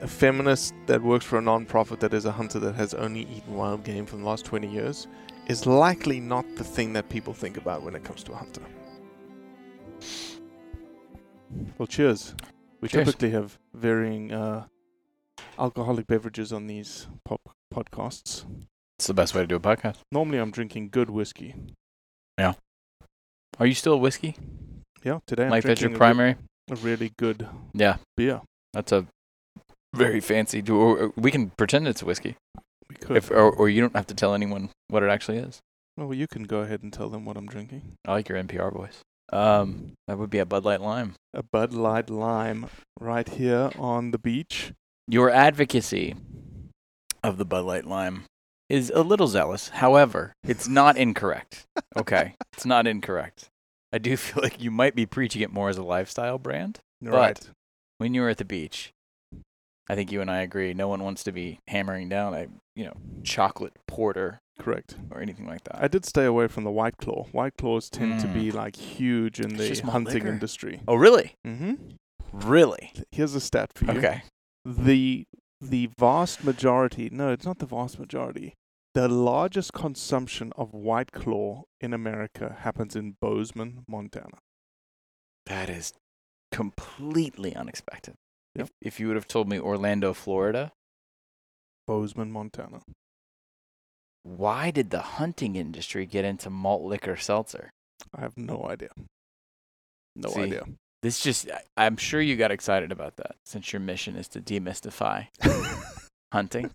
a feminist that works for a non-profit that is a hunter that has only eaten wild game for the last 20 years is likely not the thing that people think about when it comes to a hunter. Well, cheers. We Cheers. typically have varying uh, alcoholic beverages on these pop podcasts. It's the best way to do a podcast. Normally, I'm drinking good whiskey. Yeah. Are you still whiskey? Yeah, today I'm like that's your drinking a re- primary? a really good Yeah, beer. that's a very fancy. Do or, we can pretend it's whiskey, We could. if, or, or you don't have to tell anyone what it actually is. well, you can go ahead and tell them what I'm drinking. I like your NPR voice. Um, that would be a Bud Light Lime. A Bud Light Lime right here on the beach. Your advocacy of the Bud Light Lime is a little zealous. However, it's not incorrect. Okay, it's not incorrect. I do feel like you might be preaching it more as a lifestyle brand. Right. when you were at the beach, I think you and I agree. No one wants to be hammering down a you know chocolate porter Correct. or anything like that. I did stay away from the White Claw. White Claws tend to be like huge in It's the hunting liquor. industry. oh, really? Mm-hmm. Really? Here's a stat for you. Okay. The the vast majority. No, it's not the vast majority. The largest consumption of White Claw in America happens in Bozeman, Montana. That is completely unexpected. Yep. If, if you would have told me Orlando, Florida, Bozeman, Montana. why did the hunting industry get into malt liquor seltzer? I have no idea. No See? idea. This just, I- I'm sure you got excited about that since your mission is to demystify hunting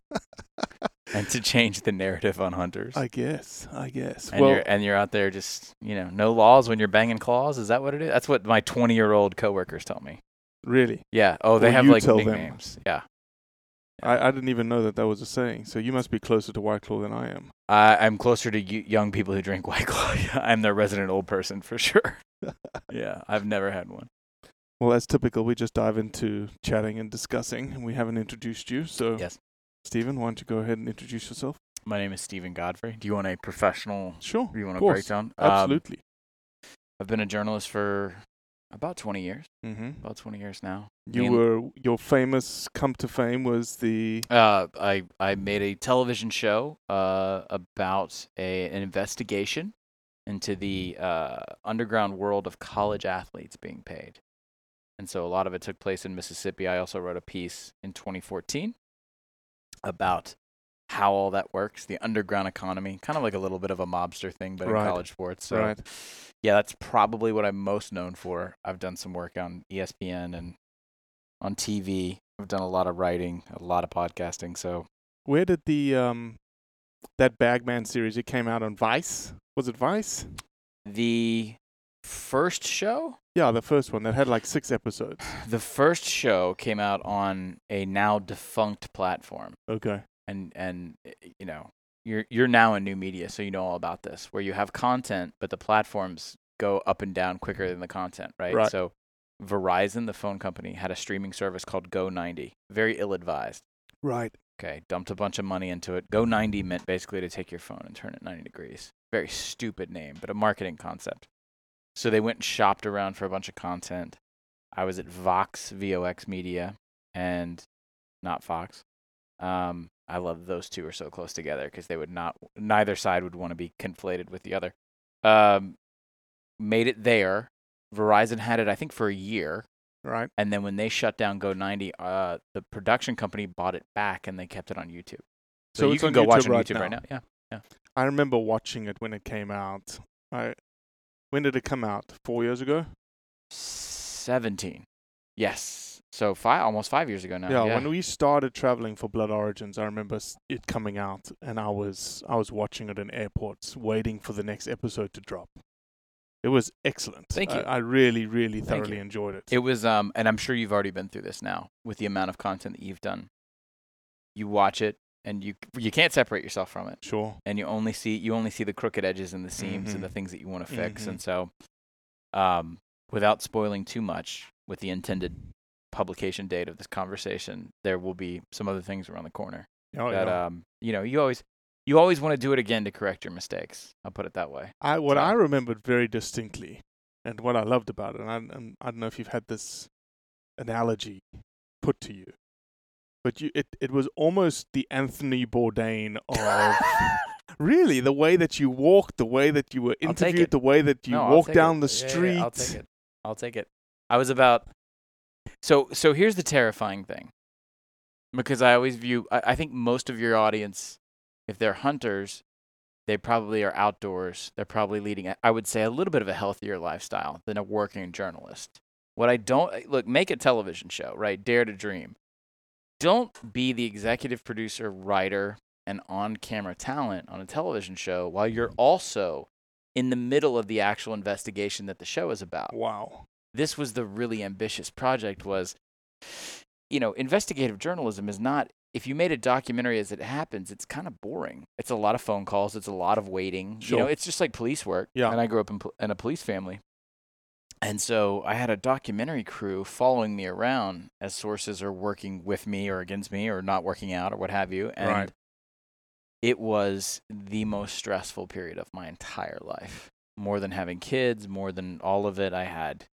and to change the narrative on hunters. I guess. I guess. and well, you're and you're out there just you know no laws when you're banging claws. Is that what it is? That's what my 20 year old coworkers tell me. Really, Yeah. Oh, they Well, have you like tell them. nicknames. Yeah. I, I didn't even know that that was a saying. So you must be closer to White Claw than I am. I, I'm closer to y- young people who drink White Claw. I'm their resident old person for sure. yeah, I've never had one. Well, as typical, we just dive into chatting and discussing, and we haven't introduced you. So, Yes. Steven, why don't you go ahead and introduce yourself? My name is Steven Godfrey. Do you want a professional? Sure. Do you want a course. breakdown? Um, Absolutely. I've been a journalist for About 20 years. Mm-hmm. About 20 years now. You Me were your famous come to fame was the Uh, I I made a television show uh, about a an investigation into the uh, underground world of college athletes being paid, and so a lot of it took place in Mississippi. I also wrote a piece in 2014 about how all that works, the underground economy, kind of like a little bit of a mobster thing, but Right. in college sports. So right. yeah, that's probably what I'm most known for. I've done some work on ESPN and on TV. I've done a lot of writing, a lot of podcasting. So Where did the um that Bag Man series it came out on Vice? Was it Vice? the first show, Yeah, the first one that had like six episodes. the first show came out on a now defunct platform, Okay. And and uh, you know you're you're now in new media, so you know all about this, where you have content, but the platforms go up and down quicker than the content, right? Right. So Verizon, the phone company, had a streaming service called Go90, very ill-advised. Right. Okay, dumped a bunch of money into it. Go 90 meant basically to take your phone and turn it 90 degrees. Very stupid name, but a marketing concept. So they went and shopped around for a bunch of content. I was at Vox, VOX Media, and not Fox. Um, I love those two are so close together because they would not, neither side would want to be conflated with the other. Um, made it there. Verizon had it, I think, for a year. Right. And then when they shut down Go90, uh, the production company bought it back and they kept it on YouTube. So, So you can go watch it on right YouTube right now. now. Yeah. I remember watching it when it came out. I when did it come out? Four years ago? 17. Yes. So five, almost five years ago now. yeah, Yeah. when we started traveling for Blood Origins, I remember it coming out, and I was I was watching it in airports, waiting for the next episode to drop. It was excellent. Thank you. I, I really, really thoroughly enjoyed it. It was, um, and I'm sure you've already been through this now with the amount of content that you've done. You watch it and you you can't separate yourself from it, sure. and you only see you only see the crooked edges and the seams Mhm. and the things that you want to fix. Mhm. And so, um, without spoiling too much, with the intended publication date of this conversation, there will be some other things around the corner. Oh, that yeah. um you know you always you always want to do it again to correct your mistakes. I'll put it that way. I what so- I remembered very distinctly, and what I loved about it, and I, and I don't know if you've had this analogy put to you, but you it, it was almost the Anthony Bourdain of really the way that you walked, the way that you were interviewed, the way that you No, walked down it. the Yeah, yeah, street. I'll take it. I'll take it. I was about so so here's the terrifying thing. Because I always view I, I think most of your audience, if they're hunters, they probably are outdoors. They're probably leading I would say a little bit of a healthier lifestyle than a working journalist. What I don't look, make a television show, right? Dare to dream. Don't be the executive producer, writer, and on camera talent on a television show while you're also in the middle of the actual investigation that the show is about. Wow. This was the really ambitious project was you know, investigative journalism is not if you made a documentary as it happens, it's kind of boring. It's a lot of phone calls, it's a lot of waiting. You know, it's just like police work. Yeah. And I grew up in, in a police family. And so I had a documentary crew following me around as sources are working with me or against me or not working out or what have you. And Right. it was the most stressful period of my entire life. More than having kids, more than all of it I had.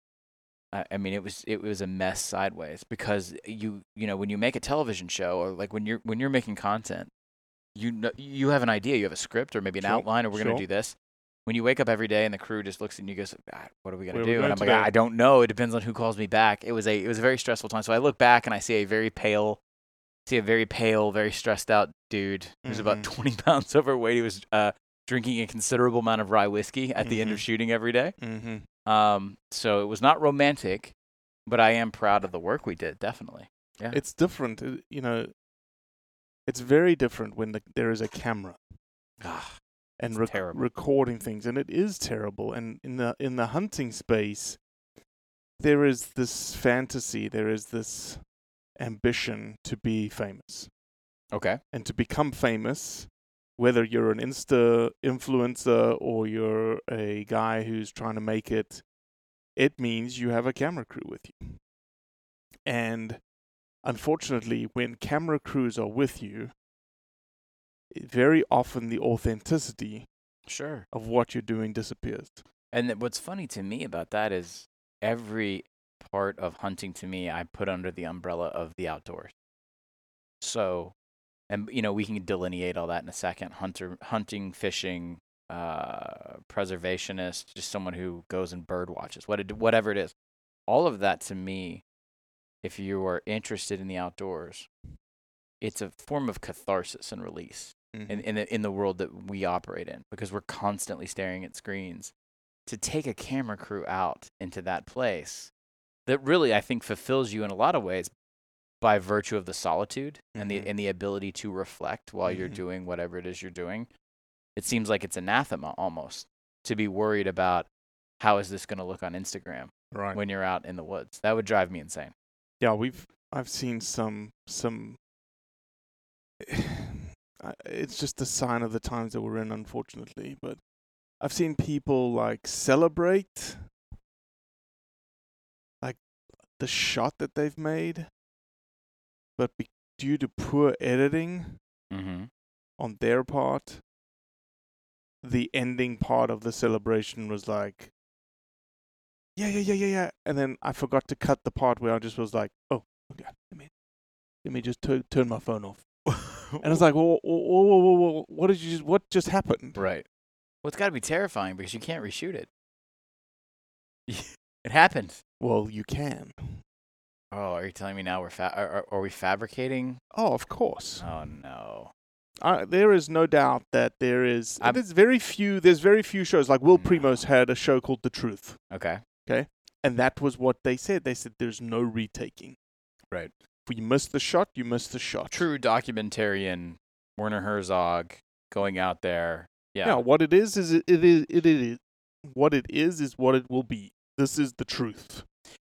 I, mean, it was it was a mess sideways because you you know when you make a television show or like when you're when you're making content, you know, you have an idea, you have a script or maybe an Sure, outline, or we're gonna do this. When you wake up every day and the crew just looks at you and goes, "Ah, "What are we gonna Where are we do?" and I'm today? like, "I don't know. It depends on who calls me back." It was a it was a very stressful time. So I look back and I see a very pale, see a very pale, very stressed out dude who's about Mhm. 20 pounds overweight. He was uh, drinking a considerable amount of rye whiskey at the end of Mhm. shooting every day. Mm-hmm. Um, so it was not romantic, but I am proud of the work we did. Definitely. Yeah. It's different, uh, you know. It's very different when the, there is a camera Ah, and rec- recording things, and it is terrible. And in the in the hunting space, there is this fantasy, there is this ambition to be famous okay. and to become famous. Whether you're an Insta influencer or you're a guy who's trying to make it, it means you have a camera crew with you. And unfortunately, when camera crews are with you, very often the authenticity Sure. of what you're doing disappears. And th- what's funny to me about that is every part of hunting to me I put under the umbrella of the outdoors. So, and you know we can delineate all that in a second. Hunter, hunting, fishing, uh, preservationist, just someone who goes and bird watches, what it, whatever it is. All of that to me, if you are interested in the outdoors, it's a form of catharsis and release in, Mhm. in, the, in the world that we operate in because we're constantly staring at screens. To take a camera crew out into that place that really, I think, fulfills you in a lot of ways by virtue of the solitude and the Mhm. and the ability to reflect while you're Mhm. doing whatever it is you're doing. It seems like it's anathema almost to be worried about how is this going to look on Instagram Right. when you're out in the woods. That would drive me insane. yeah, we've I've seen some some. It's just a sign of the times that we're in, unfortunately. But I've seen people like celebrate, like the shot that they've made, but be- due to poor editing Mm-hmm. on their part, the ending part of the celebration was like, yeah, yeah, yeah, yeah, yeah, and then I forgot to cut the part where I just was like, oh, okay, let me, let me just tu- turn my phone off, and I was like, whoa, whoa, whoa, whoa, whoa, what did you, just, what just happened? Right. Well, it's got to be terrifying because you can't reshoot it. it happened. Well, you can. Oh, are you telling me now we're fa- are, are, are we fabricating? Oh, of course. Oh no. Uh, there is no doubt that there is. I'm- There's very few. There's very few shows. Like Will Primos had a show called The Truth. Okay. Okay. And that was what they said. They said there's no retaking. Right. If you miss the shot, you miss the shot. True documentarian Werner Herzog going out there. Yeah. Yeah. what it is is it, it is it is what it is is what it will be. This is the truth.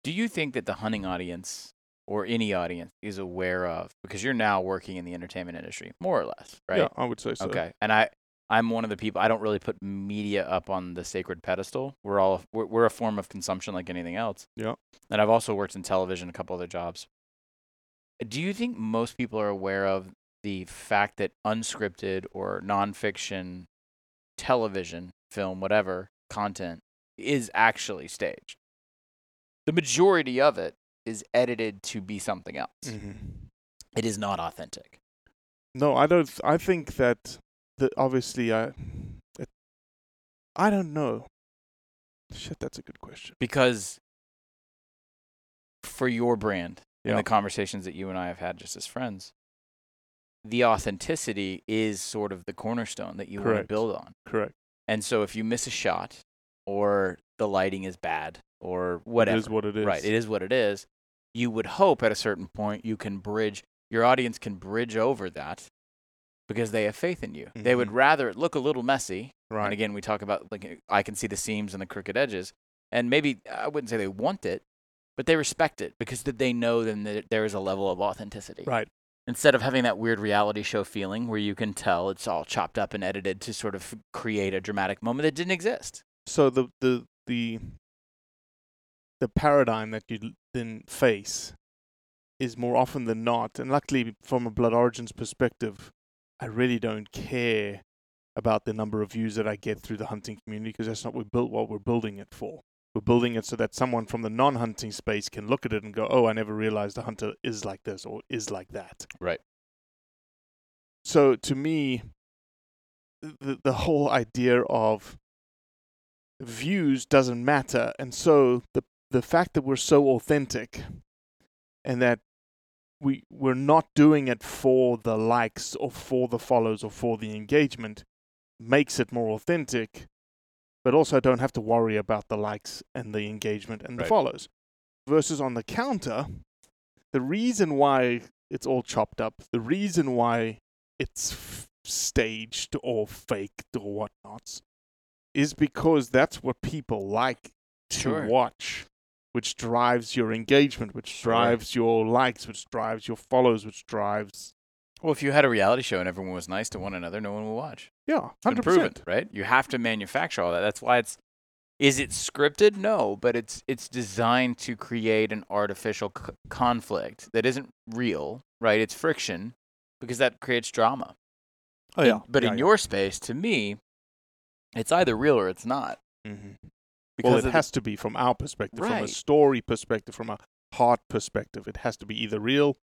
Do you think that the hunting audience or any audience is aware of because you're now working in the entertainment industry, more or less, right? Yeah, I would say so. Okay. And I I'm one of the people I don't really put media up on the sacred pedestal. We're all we're, we're a form of consumption like anything else. Yeah. And I've also worked in television, a couple other jobs. Do you think most people are aware of the fact that unscripted or nonfiction television, film, whatever content is actually staged? The majority of it is edited to be something else. Mhm. It is not authentic. No, I don't. I think that that obviously I. It, I don't know. Shit, that's a good question. because for your brand and Yeah. the conversations that you and I have had just as friends, the authenticity is sort of the cornerstone that you want to build on. Correct. And so if you miss a shot or the lighting is bad or whatever, It is what it is. right, it is what it is. You would hope at a certain point you can bridge your audience can bridge over that because they have faith in you. They would Mhm. rather it look a little messy Right. and again, we talk about like I can see the seams and the crooked edges, and maybe I wouldn't say they want it, but they respect it because that they know then that there is a level of authenticity. Right. Instead of having that weird reality show feeling where you can tell it's all chopped up and edited to sort of create a dramatic moment that didn't exist. So the the the the paradigm that you then face is more often than not, and luckily from a Blood Origins perspective, I really don't care about the number of views that I get through the hunting community because that's not what we built what we're building it for. We're building it so that someone from the non-hunting space can look at it and go, "Oh, I never realized a hunter is like this or is like that." Right. So to me, the the whole idea of views doesn't matter, and so the the fact that we're so authentic, and that we we're not doing it for the likes or for the follows or for the engagement, makes it more authentic. But also, don't have to worry about the likes and the engagement and the Right. follows. Versus on the counter, the reason why it's all chopped up, the reason why it's f- staged or faked or whatnot, is because that's what people like to Sure. watch, which drives your engagement, which Sure. drives your likes, which drives your follows, which drives Well, if you had a reality show and everyone was nice to one another, no one would watch. yeah, hundred percent. right? You have to manufacture all that. That's why it's. Is it scripted? No, but it's it's designed to create an artificial c- conflict that isn't real, right? It's friction because that creates drama. Oh yeah, but yeah, in yeah. your space, to me, it's either real or it's not. Mm-hmm. Mhm. well, Because it has to be from our perspective, from a story perspective, from a heart perspective. It has to be either real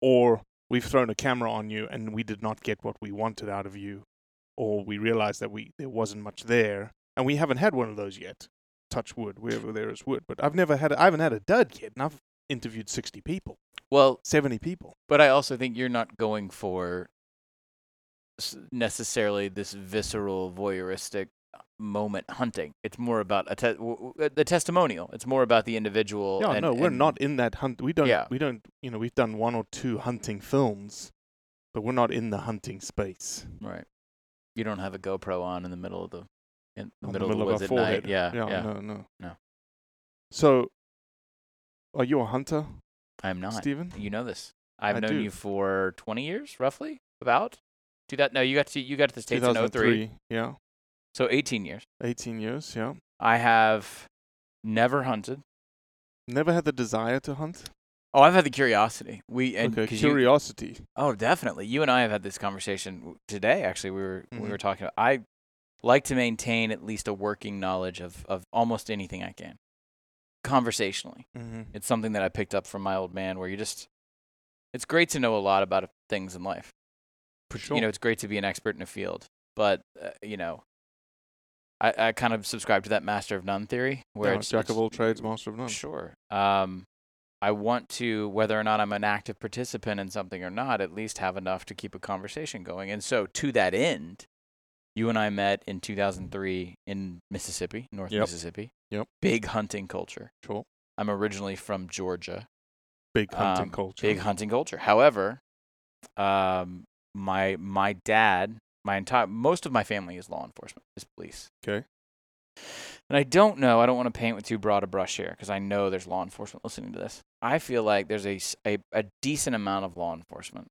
or we've thrown a camera on you and we did not get what we wanted out of you, or we realized that we there wasn't much there, and we haven't had one of those yet. Touch wood, wherever there is wood. But I've never had, a, I haven't had a dud yet, and I've interviewed sixty people, well, seventy people. But I also think you're not going for necessarily this visceral voyeuristic moment hunting. It's more about a te- w- w- uh, the testimonial. It's more about the individual. Yeah, and, no, we're and- not in that hunt. We don't. Yeah. We don't. You know, we've done one or two hunting films, but we're not in the hunting space. right. You don't have a GoPro on in the middle of the in the middle, the middle of of, the woods at night. Yeah, yeah, yeah. no, no, No. So, are you a hunter, I'm not. Steven? You know this. I've I known do. you for 20 years, roughly. About. Do that. No, you got to you got to the states in 03. Yeah, So 18 years. eighteen years. Yeah, I have never hunted. never had the desire to hunt. Oh, I've had the curiosity. We and okay, 'cause you- curiosity. Oh, definitely. You and I have had this conversation today. Actually, we were we Mhm. were talking. About, I like to maintain at least a working knowledge of of almost anything I can, conversationally. Mm-hmm. It's something that I picked up from my old man. Where you just, it's great to know a lot about things in life. For sure. You know, it's great to be an expert in a field, but uh, you know, I I kind of subscribe to that master of none theory, where it's jack of all trades, master of none. Sure. Um, I want to, whether or not I'm an active participant in something or not, at least have enough to keep a conversation going. And so, to that end, you and I met in 2003 in Mississippi, North Yep. Mississippi. Yep. Big hunting culture. Sure. I'm originally from Georgia. Big hunting Um, culture. Big hunting culture. However, um, my my dad, my entire most of my family is law enforcement, is police. Okay. And I don't know. I don't want to paint with too broad a brush here because I know there's law enforcement listening to this. I feel like there's a, a, a decent amount of law enforcement,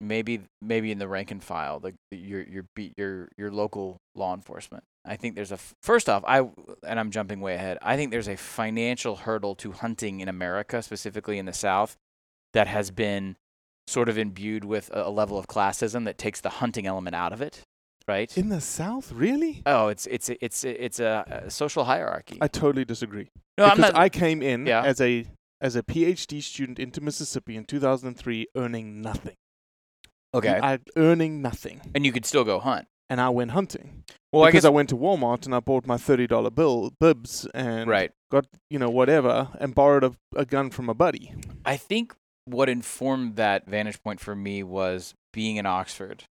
maybe maybe in the rank and file, the, the your your beat your your local law enforcement. I think there's a first off, I and I'm jumping way ahead. I think there's a financial hurdle to hunting in America, specifically in the South, that has been sort of imbued with a, a level of classism that takes the hunting element out of it, right? in the South, really? oh, it's it's it's it's a, a social hierarchy. I totally disagree. no, I'm not. I came in Yeah. as a as a PhD student into Mississippi in 2003, earning nothing. okay, I earning nothing, and you could still go hunt. and I went hunting. Well, I because guess I, went to Walmart and I bought my thirty dollar bill bibs and right. got you know whatever and borrowed a, a gun from a buddy. I think what informed that vantage point for me was being in Oxford.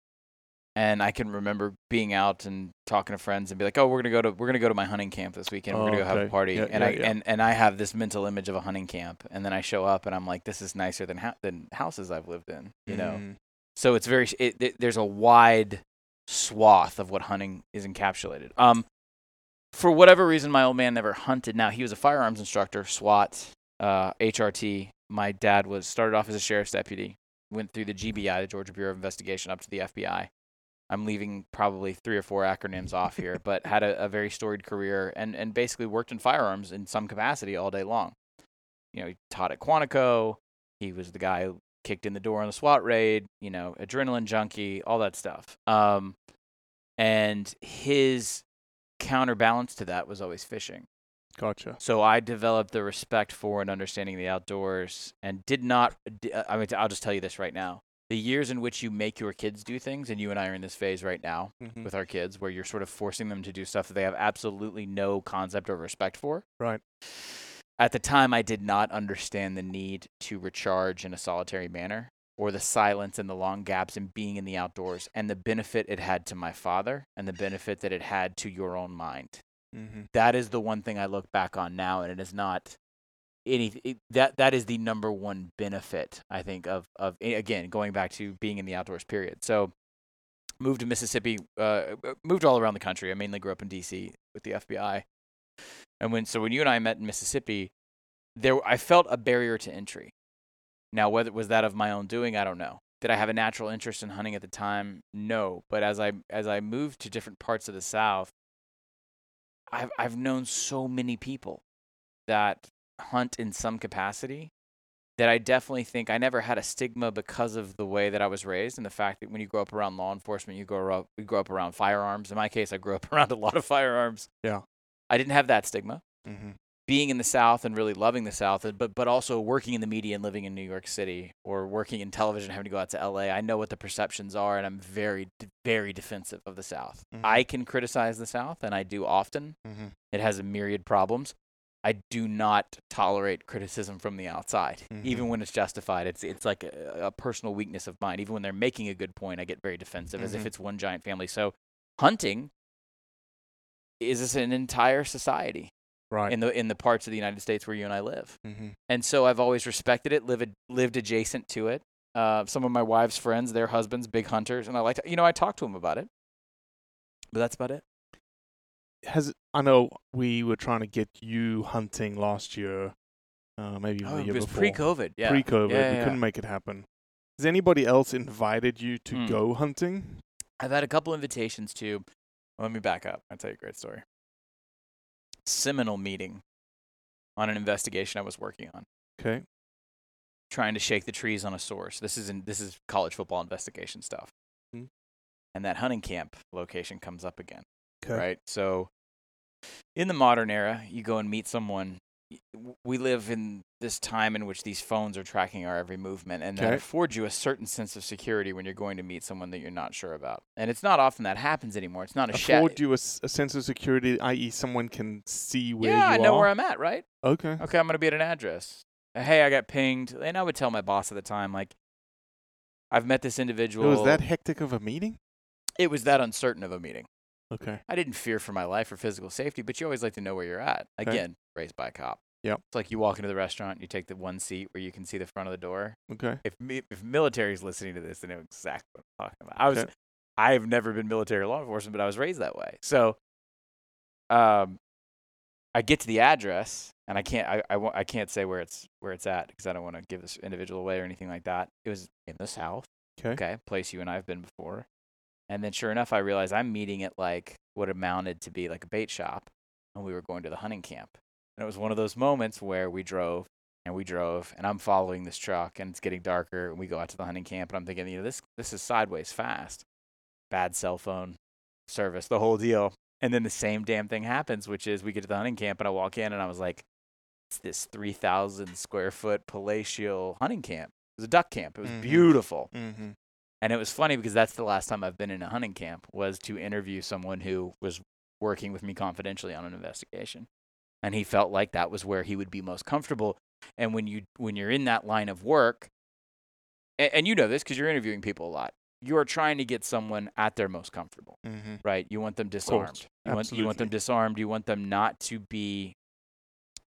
And I can remember being out and talking to friends and be like, "Oh, we're gonna go to we're gonna go to my hunting camp this weekend. We're gonna Oh, go have a party." Yeah, and yeah, I yeah. and and I have this mental image of a hunting camp, and then I show up and I'm like, "This is nicer than ha- than houses I've lived in," you know. Mm. So it's very it, it, there's a wide swath of what hunting is encapsulated. Um, for whatever reason, my old man never hunted. Now he was a firearms instructor, SWAT, uh, HRT. My dad was started off as a sheriff's deputy, went through the GBI, the Georgia Bureau of Investigation, up to the FBI. I'm leaving probably three or four acronyms off here, but had a, a very storied career and, and basically worked in firearms in some capacity all day long. You know, he taught at Quantico. He was the guy who kicked in the door on the SWAT raid, you know, adrenaline junkie, all that stuff. Um, and his counterbalance to that was always fishing. Gotcha. So I developed the respect for and understanding of the outdoors and did not, uh, I mean, I'll just tell you this right now. The years in which you make your kids do things, and you and I are in this phase right now Mhm. with our kids, where you're sort of forcing them to do stuff that they have absolutely no concept or respect for. Right. At the time, I did not understand the need to recharge in a solitary manner or the silence and the long gaps and being in the outdoors and the benefit it had to my father and the benefit that it had to your own mind. Mm-hmm. That is the one thing I look back on now, and it is not any it, that that is the number one benefit I think of of again going back to being in the outdoors period. So moved to Mississippi, uh, moved all around the country. I mainly grew up in D.C. with the FBI, and when so when you and I met in Mississippi, there I felt a barrier to entry. Now, whether it was that of my own doing, I don't know. Did I have a natural interest in hunting at the time? No. But as I as I moved to different parts of the South, I've I've known so many people that hunt in some capacity that I definitely think I never had a stigma because of the way that I was raised and the fact that when you grow up around law enforcement, you grow up you grow up around firearms. In my case, I grew up around a lot of firearms. Yeah. I didn't have that stigma. Mm-hmm. Being in the South and really loving the South, uh, but but also working in the media and living in New York City or working in television, having to go out to LA, I know what the perceptions are, and I'm very very defensive of the South. Mhm. I can criticize the South, and I do often. Mhm. It has a myriad problems. I do not tolerate criticism from the outside, Mhm. even when it's justified. It's it's like a, a personal weakness of mine. Even when they're making a good point, I get very defensive, as if Mhm. it's one giant family. So, hunting is this an entire society Right. in the in the parts of the United States where you and I live. mm-hmm. And so I've always respected it, lived lived adjacent to it. Uh, some of my wife's friends, their husbands, big hunters, and I like to, you know, I talk to them about it. But that's about it. Has I know we were trying to get you hunting last year, uh, maybe even Oh, the it was before. pre-COVID. Yeah, Pre-COVID, Yeah, we yeah, couldn't make it happen. Has anybody else invited you to Hmm. go hunting? I've had a couple invitations to. Let me back up. I'll tell you a great story. Seminal meeting on an investigation I was working on, Okay. trying to shake the trees on a source. This is in, this is college football investigation stuff. Hmm. And that hunting camp location comes up again. Okay. right? So, in the modern era, you go and meet someone. We live in this time in which these phones are tracking our every movement, and that Okay. affords you a certain sense of security when you're going to meet someone that you're not sure about. And it's not often that happens anymore. It's not a. Afford you a, a sense of security, i.e., someone can see where yeah, you I know are. where I'm at, right? okay. Okay, I'm gonna be at an address. Uh, Hey, I got pinged, and I would tell my boss at the time, like, I've met this It individual. was that hectic of a meeting. It was that uncertain of a meeting. Okay. I didn't fear for my life or physical safety, but you always like to know where you're at. Okay. Again, raised by a cop. Yep. It's like you walk into the restaurant, you take the one seat where you can see the front of the door. Okay. If if military is listening to this, they know exactly what I'm talking about. I was Okay. I've never been military law enforcement, but I was raised that way. So, um, I get to the address, and I can't I, I, won't- I can't say where it's where it's at because I don't want to give this individual away or anything like that. It was in the south. Okay. Okay, place you and I have been before. And then sure enough, I realized I'm meeting at like what amounted to be like a bait shop, and we were going to the hunting camp. And it was one of those moments where we drove and we drove, and I'm following this truck, and it's getting darker, and we go out to the hunting camp, and I'm thinking, you know, this this is sideways fast, bad cell phone service, the whole deal. And then the same damn thing happens, which is we get to the hunting camp, and I walk in, and I was like, it's this 3,000 square foot palatial hunting camp. It was a duck camp. It was Mhm. beautiful. Mm-hmm. And it was funny because that's the last time I've been in a hunting camp was to interview someone who was working with me confidentially on an investigation. And he felt like that was where he would be most comfortable. And when you when you're in that line of work, and, and you know this because you're interviewing people a lot, you are trying to get someone at their most comfortable, Mm-hmm. right? You want them disarmed. You want, you want them disarmed. You want them not to be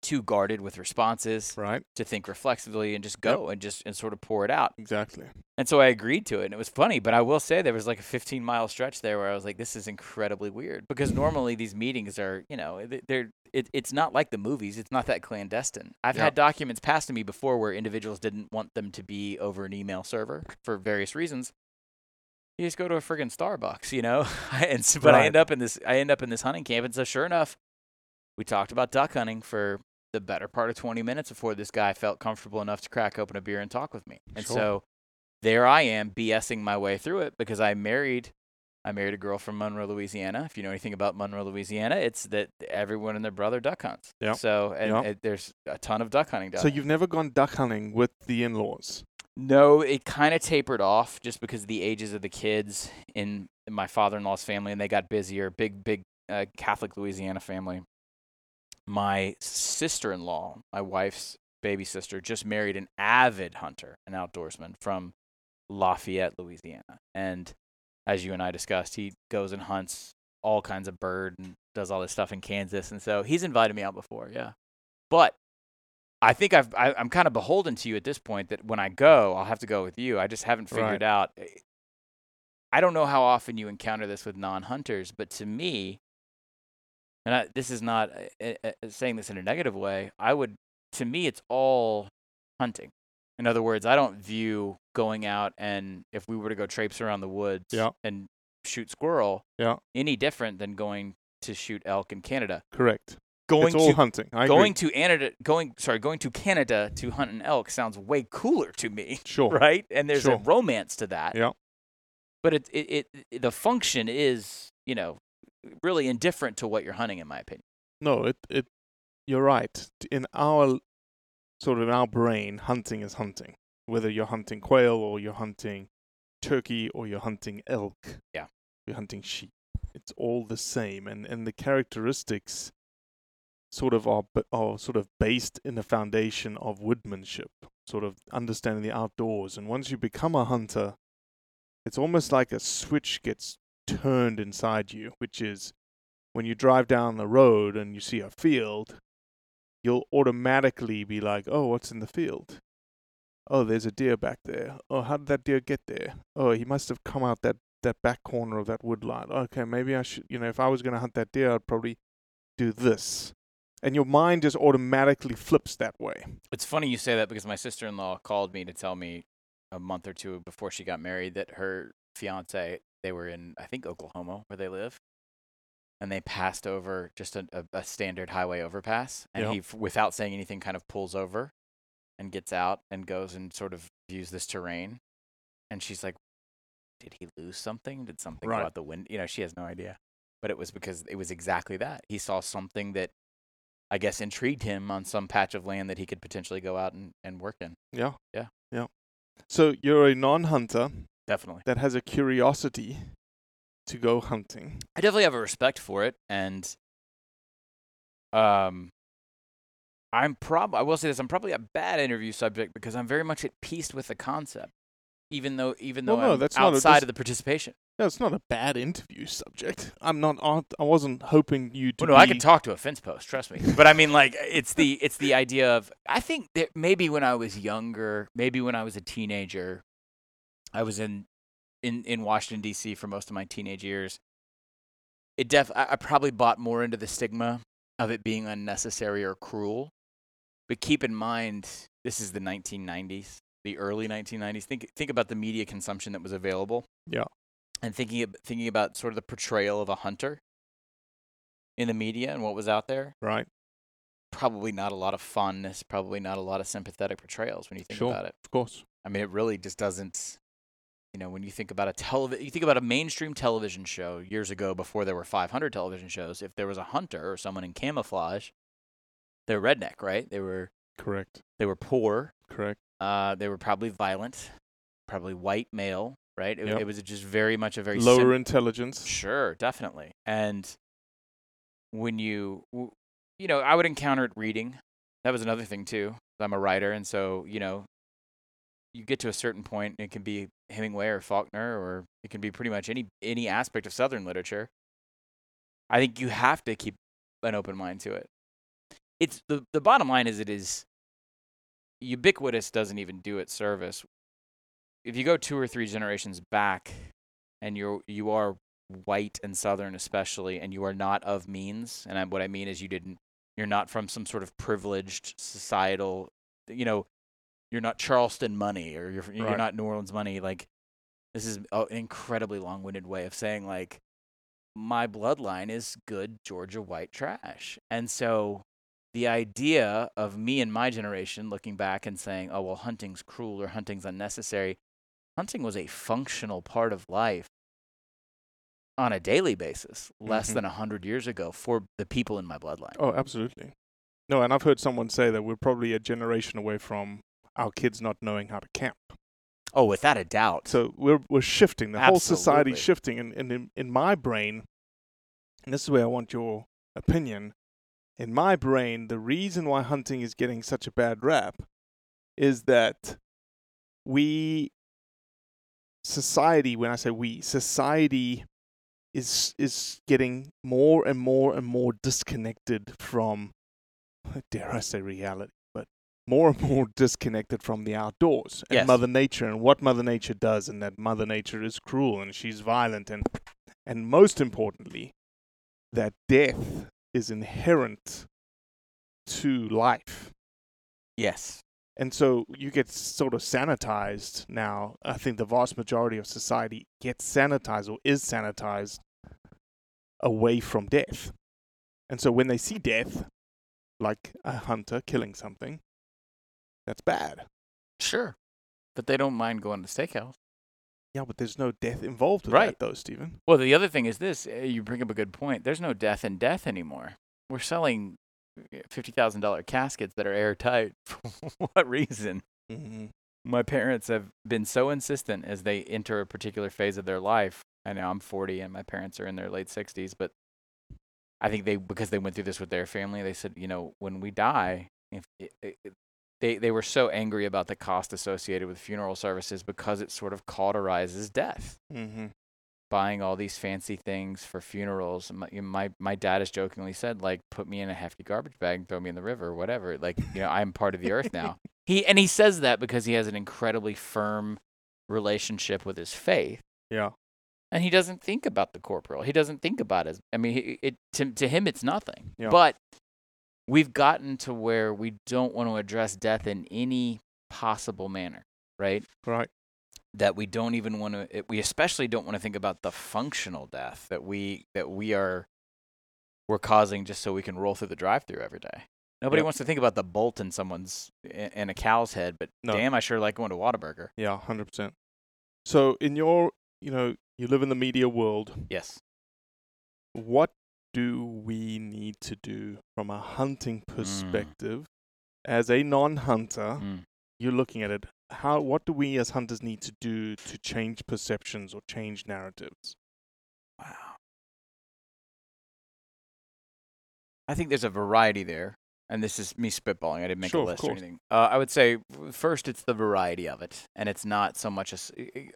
too guarded with responses, Right. to think reflexively and just go and just and sort of pour it out. Exactly. And so I agreed to it, and it was funny. But I will say there was like a 15 mile stretch there where I was like, "This is incredibly weird," because normally these meetings are, you know, they're it, it's not like the movies. It's not that clandestine. I've Yeah. had documents passed to me before where individuals didn't want them to be over an email server for various reasons. You just go to a friggin' Starbucks, you know. and so, but I end up in this. I end up in this hunting camp, and so sure enough, we talked about duck hunting for the better part of 20 minutes before this guy felt comfortable enough to crack open a beer and talk with me. And Sure. so there I am BSing my way through it because I married I married a girl from Monroe, Louisiana. If you know anything about Monroe, Louisiana, it's that everyone and their brother duck hunts. Yep. So and Yep. it- there's a ton of duck hunting down So you've never gone duck hunting with the in-laws? No, it kind of tapered off just because of the ages of the kids in, in my father-in-law's family, and they got busier. Big, big uh, Catholic Louisiana family. My sister-in-law, my wife's baby sister, just married an avid hunter, an outdoorsman from Lafayette, Louisiana. And as you and I discussed, he goes and hunts all kinds of bird and does all this stuff in Kansas. And so he's invited me out before, yeah. But I think I've I, I'm kind of beholden to you at this point that when I go, I'll have to go with you. I just haven't figured Right. out. eh, I don't know how often you encounter this with non-hunters, but to me, and I, this is not uh, uh, uh, saying this in a negative way. I would, to me, it's all hunting. In other words, I don't view going out and if we were to go traipse around the woods Yeah. and shoot squirrel Yeah. any different than going to shoot elk in Canada. Correct. Going it's all to hunting. I going agree. to Canada, going sorry, going to Canada to hunt an elk sounds way cooler to me, Sure. right? And there's a romance to that. Yeah. But it, it, it the function is you know really indifferent to what you're hunting, in my opinion. No, it it you're right. In our sort of in our brain, hunting is hunting. Whether you're hunting quail or you're hunting turkey or you're hunting elk. Yeah. You're hunting sheep. It's all the same, and and the characteristics sort of are are sort of based in the foundation of woodmanship, sort of understanding the outdoors. And once you become a hunter, it's almost like a switch gets turned inside you, which is when you drive down the road and you see a field, you'll automatically be like, "Oh, what's in the field?" Oh, there's a deer back there. Oh, how did that deer get there? Oh, he must have come out that that back corner of that woodlot. Okay, maybe I should, you know, if I was going to hunt that deer, I'd probably do this. And your mind just automatically flips that way. It's funny you say that because my sister in law called me to tell me a month or two before she got married that her fiance, they were in, I think, Oklahoma, where they live. And they passed over just a, a, a standard highway overpass. And Yeah. he, f- without saying anything, kind of pulls over and gets out and goes and sort of views this terrain. And she's like, Did he lose something? Did something Right. go out the wind? You know, she has no idea. But it was because it was exactly that. He saw something that I guess intrigued him on some patch of land that he could potentially go out and, and work in. Yeah. Yeah. Yeah. So you're a non-hunter Definitely. that has a curiosity to go hunting. I definitely have a respect for it and um I'm prob I will say this, I'm probably a bad interview subject because I'm very much at peace with the concept. Even though even though Well, no, I'm that's not a outside of the participation. No, it's not a bad interview subject. I'm not. I wasn't hoping you to. Well, no, I can talk to a fence post, trust me. But I mean, like, it's the it's the idea of. I think that maybe when I was younger, maybe when I was a teenager, I was in in in Washington D.C. for most of my teenage years. It def I, I probably bought more into the stigma of it being unnecessary or cruel. But keep in mind, this is the 1990s, the early 1990s. Think think about the media consumption that was available Yeah. and thinking thinking about sort of the portrayal of a hunter in the media and what was out there. Right. Probably not a lot of fondness. Probably not a lot of sympathetic portrayals when you think Sure. about it. Of course. I mean, it really just doesn't. You know, when you think about a television, you think about a mainstream television show years ago before there were 500 television shows. If there was a hunter or someone in camouflage, they're redneck, right? They were Correct. they were poor. Correct. Uh, they were probably violent, probably white male, right? It, Yep. it was just very much a very Lower sim- intelligence. Sure, definitely. And when you, you know, I would encounter it reading. That was another thing too. I'm a writer, and so you know, you get to a certain point, it can be Hemingway or Faulkner, or it can be pretty much any any aspect of Southern literature. I think you have to keep an open mind to it. It's the the bottom line is it is ubiquitous doesn't even do it service. If you go two or three generations back, and you're you are white and southern especially, and you are not of means, and I, what I mean is you didn't you're not from some sort of privileged societal, you know, you're not Charleston money or you're you're Right. not New Orleans money. Like this is an incredibly long-winded way of saying like my bloodline is good Georgia white trash, and so the idea of me and my generation looking back and saying, "Oh well, hunting's cruel or hunting's unnecessary," hunting was a functional part of life on a daily basis, less Mhm. than a hundred years ago for the people in my bloodline. Oh, absolutely. No, and I've heard someone say that we're probably a generation away from our kids not knowing how to camp. Oh, without a doubt. So we're we're shifting. The whole society's Absolutely. shifting, and, and in, in my brain, and this is where I want your opinion. In my brain, the reason why hunting is getting such a bad rap is that we society when i say we society is is getting more and more and more disconnected from dare i say reality more and more disconnected from the outdoors and Yes. mother nature and what mother nature does and that mother nature is cruel and she's violent and and most importantly that death is inherent to life yes. and so you get sort of sanitized now. I think the vast majority of society gets sanitized or is sanitized away from death. And so when they see death, like a hunter killing something, that's bad. Sure. But they don't mind going to the steakhouse. Yeah, but there's no death involved with Right. that, though, Steven. Well, the other thing is this: uh, you bring up a good point. There's no death in death anymore. We're selling fifty thousand dollar caskets that are airtight. For what reason? Mm-hmm. My parents have been so insistent as they enter a particular phase of their life. I know I'm 40 and my parents are in their late 60s, but I think they because they went through this with their family, they said, you know, when we die, if it, it, it- they they were so angry about the cost associated with funeral services because it sort of cauterizes death. Mm-hmm. Buying all these fancy things for funerals. My, my my dad has jokingly said, like, put me in a hefty garbage bag and throw me in the river whatever. Like, you know, I'm part of the earth now. He and he says that because he has an incredibly firm relationship with his faith Yeah. and he doesn't think about the corporal. He doesn't think about his. I mean, he, it to to him it's nothing. Yeah. But we've gotten to where we don't want to address death in any possible manner, right? Right. That we don't even want to. We especially don't want to think about the functional death that we that we are we're causing just so we can roll through the drive-through every day. Nobody Yep. wants to think about the bolt in someone's in, a cow's head, but No. damn, I sure like going to Whataburger. Yeah. Hundred percent. So in your, you know, you live in the media world. Yes. What do we need to do from a hunting perspective as a non-hunter? Mm. You're looking at it. How? What do we as hunters need to do to change perceptions or change narratives? Wow. I think there's a variety there, and this is me spitballing. I didn't make Sure, a list or anything. Uh, I would say first, it's the variety of it, and it's not so much as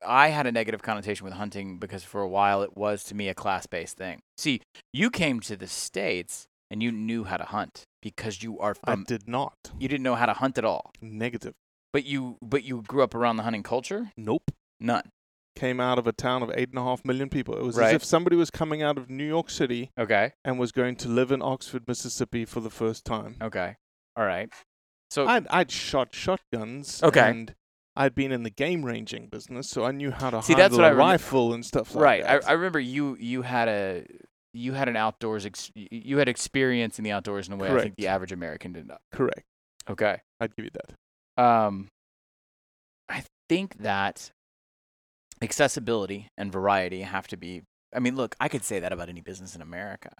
I had a negative connotation with hunting because for a while it was to me a class-based thing. See, you came to the states and you knew how to hunt because you are I did not. You didn't know how to hunt at all, Negative. but you but you grew up around the hunting culture. Nope. None. Came out of a town of eight and a half million people. It was Right. as if somebody was coming out of New York City Okay. and was going to live in Oxford, Mississippi for the first time. Okay. All right. So I'd, I'd shot shotguns. Okay. And I'd been in the game ranging business, so I knew how to See, handle a rifle and stuff like that. right. I. I remember you you had a you had an outdoors ex- you had experience in the outdoors in a way I think Correct. the average American did not. Correct. Okay. I'd give you that. Um, I think that accessibility and variety have to be. I mean, look, I could say that about any business in America,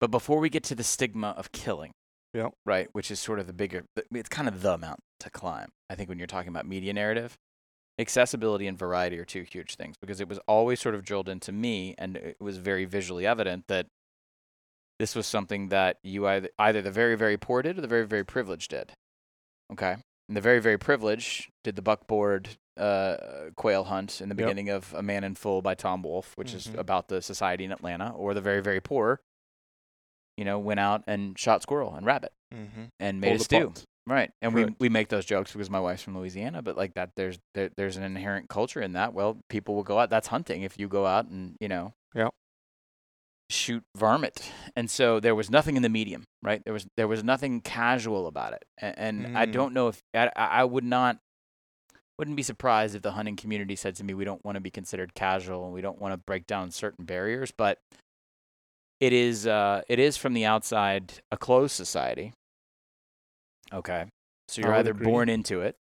but before we get to the stigma of killing, Yeah. right, which is sort of the bigger, it's kind of the mountain to climb. I think when you're talking about media narrative, accessibility and variety are two huge things because it was always sort of drilled into me, and it was very visually evident that this was something that you either either the very very poor did or the very very privileged did. Okay, and the very very privileged did the buckboard uh, quail hunt in the Yep. beginning of A Man in Full by Tom Wolfe, which is Mhm. about the society in Atlanta, or the very very poor, you know, went out and shot squirrel and rabbit Mm-hmm. and made a stew. Right, and we we make those jokes because my wife's from Louisiana, but like that, there's there, there's an inherent culture in that. Well, people will go out. That's hunting. If you go out and you know, Yeah. Shoot varmint, and so there was nothing in the medium, right? There was there was nothing casual about it, and, and I Mm. don't know if I, I I would not wouldn't be surprised if the hunting community said to me, we don't want to be considered casual and we don't want to break down certain barriers, but it is uh it is from the outside a closed society. Okay. So you're either agree. born into it.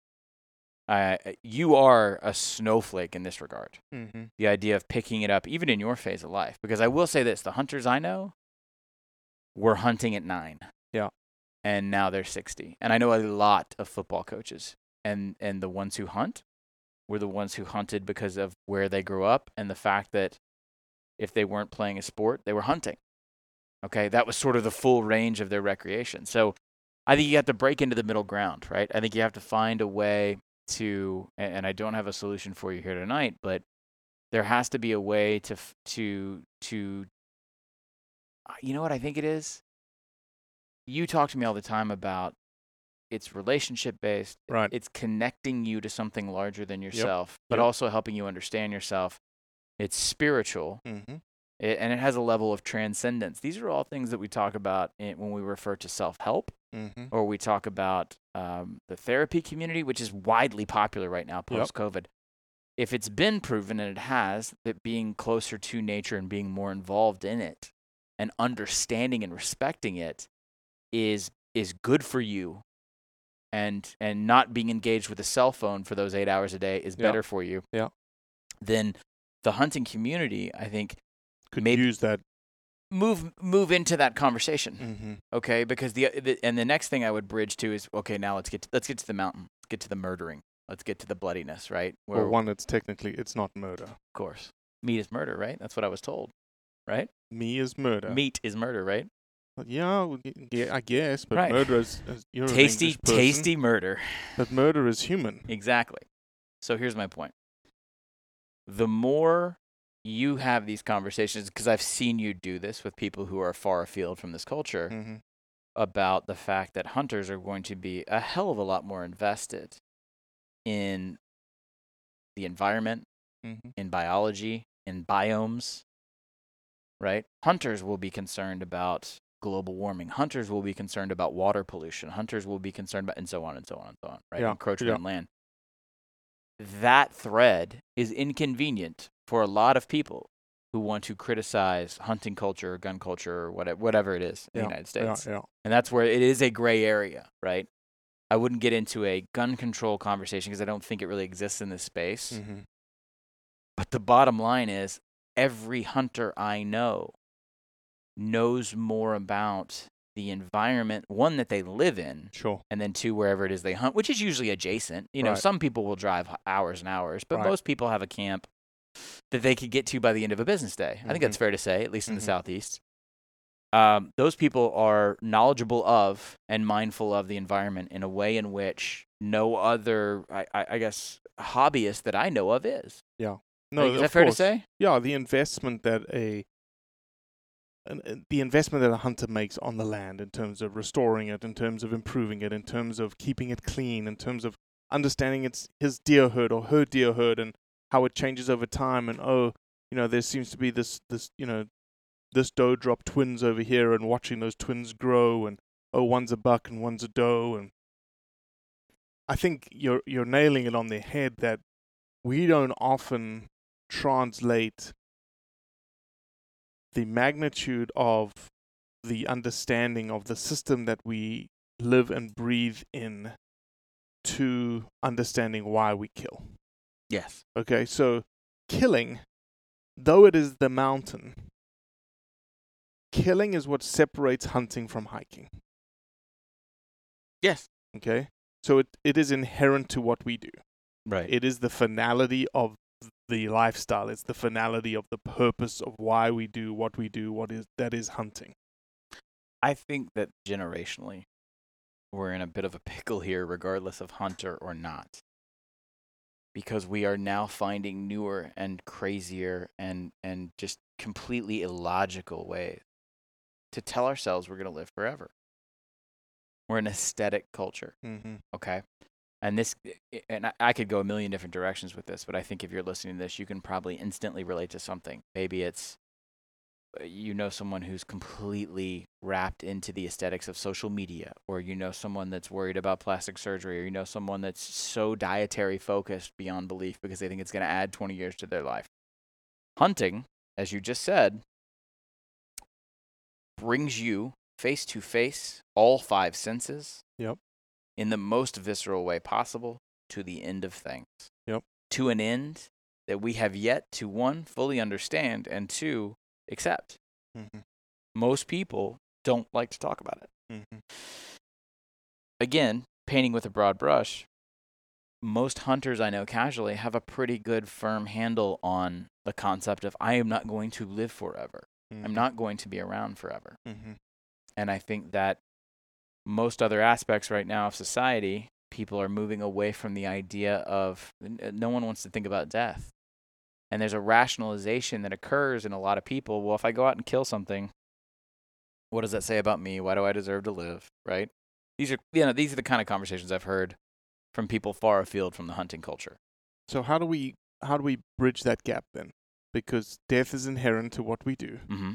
Uh, you are a snowflake in this regard. Mm-hmm. The idea of picking it up, even in your phase of life, because I will say this: the hunters I know were hunting at nine. Yeah. And now they're sixty, and I know a lot of football coaches, and and the ones who hunt were the ones who hunted because of where they grew up and the fact that if they weren't playing a sport, they were hunting. Okay, that was sort of the full range of their recreation. So I think you have to break into the middle ground, right? I think you have to find a way to, and and I don't have a solution for you here tonight, but there has to be a way to to to. uh, You know what I think it is. You talk to me all the time about it's relationship based. Right. It's connecting you to something larger than yourself, but Yep. also helping you understand yourself. It's spiritual Mm-hmm. It, and it has a level of transcendence. These are all things that we talk about in, when we refer to self help, Mm-hmm. or we talk about um, the therapy community, which is widely popular right now post COVID. If it's been proven, and it has, that being closer to nature and being more involved in it, and understanding and respecting it, is is good for you. And and not being engaged with a cell phone for those eight hours a day is Yeah. better for you. Yeah. Then the hunting community, I think, Could Maybe- use that move move into that conversation. Mm-hmm. Okay, because the, the and the next thing I would bridge to is okay. Now let's get to, let's get to the mountain. Let's get to the murdering. Let's get to the bloodiness. Right. Well, one, it's technically it's not murder. of course, meat is murder. Right. That's what I was told. Right. Me is murder. Meat is murder. Right. Yeah, well, yeah, I guess. But Right. murder is, is you're tasty, tasty murder. But murder is human. Exactly. So here's my point. The more you have these conversations, because I've seen you do this with people who are far afield from this culture, Mm-hmm. about the fact that hunters are going to be a hell of a lot more invested in the environment, Mm-hmm. in biology, in biomes, right? Hunters will be concerned about global warming. Hunters will be concerned about water pollution. Hunters will be concerned about, and so on and so on and so on, right? Yeah, Encroachment yeah. on land. That thread is inconvenient for a lot of people who want to criticize hunting culture, gun culture, or whatever, whatever it is in Yeah, the United States. Yeah, yeah. And that's where it is a gray area, right? I wouldn't get into a gun control conversation because I don't think it really exists in this space. Mm-hmm. But the bottom line is every hunter I know knows more about the environment, one that they live in, Sure. and then two, wherever it is they hunt, which is usually adjacent. You know, Right. some people will drive hours and hours, but Right. most people have a camp that they could get to by the end of a business day. I think that's Mhm. fair to say, at least in the Mhm. Southeast. Um, those people are knowledgeable of and mindful of the environment in a way in which no other, I, I, I guess, hobbyist that I know of is. Yeah no, Like, is that fair course. to say? Yeah, the investment that a an, uh, the investment that a hunter makes on the land in terms of restoring it, in terms of improving it, in terms of keeping it clean, in terms of understanding its his deer herd or her deer herd and how it changes over time and oh, you know, there seems to be this this, you know, this doe drop twins over here and watching those twins grow and oh, one's a buck and one's a doe and I think you're you're nailing it on the head that we don't often translate the magnitude of the understanding of the system that we live and breathe in to understanding why we kill. Yes. Okay, so killing, though it is the mountain, killing is what separates hunting from hiking. Yes. Okay, so it, it is inherent to what we do. Right. It is the finality of the lifestyle. It's the finality of the purpose of why we do what we do. What is that is hunting. I think that generationally, we're in a bit of a pickle here, regardless of hunter or not. Because we are now finding newer and crazier and, and just completely illogical ways to tell ourselves we're going to live forever. We're an aesthetic culture, Mm-hmm. okay? And this, and I- could go a million different directions with this, but I think if you're listening to this, you can probably instantly relate to something. Maybe it's uh, you know someone who's completely wrapped into the aesthetics of social media, or you know someone that's worried about plastic surgery, or you know someone that's so dietary focused beyond belief because they think it's going to add 20 years to their life. Hunting, as you just said, brings you face to face, all five senses. Yep. In the most visceral way possible to the end of things. Yep. To an end that we have yet to one, fully understand, and two, accept. Mm-hmm. Most people don't like to talk about it. Mm-hmm. Again, painting with a broad brush, most hunters I know casually have a pretty good firm handle on the concept of I am not going to live forever. I'm not going to be around forever. Mm-hmm. And I think that most other aspects right now of society, people are moving away from the idea of uh, no one wants to think about death. And there's a rationalization that occurs in a lot of people. Well, if I go out and kill something, what does that say about me? Why do I deserve to live? Right? These are you know these are the kind of conversations I've heard from people far afield from the hunting culture. So how do we how do we bridge that gap then? Because death is inherent to what we do. Mm-hmm.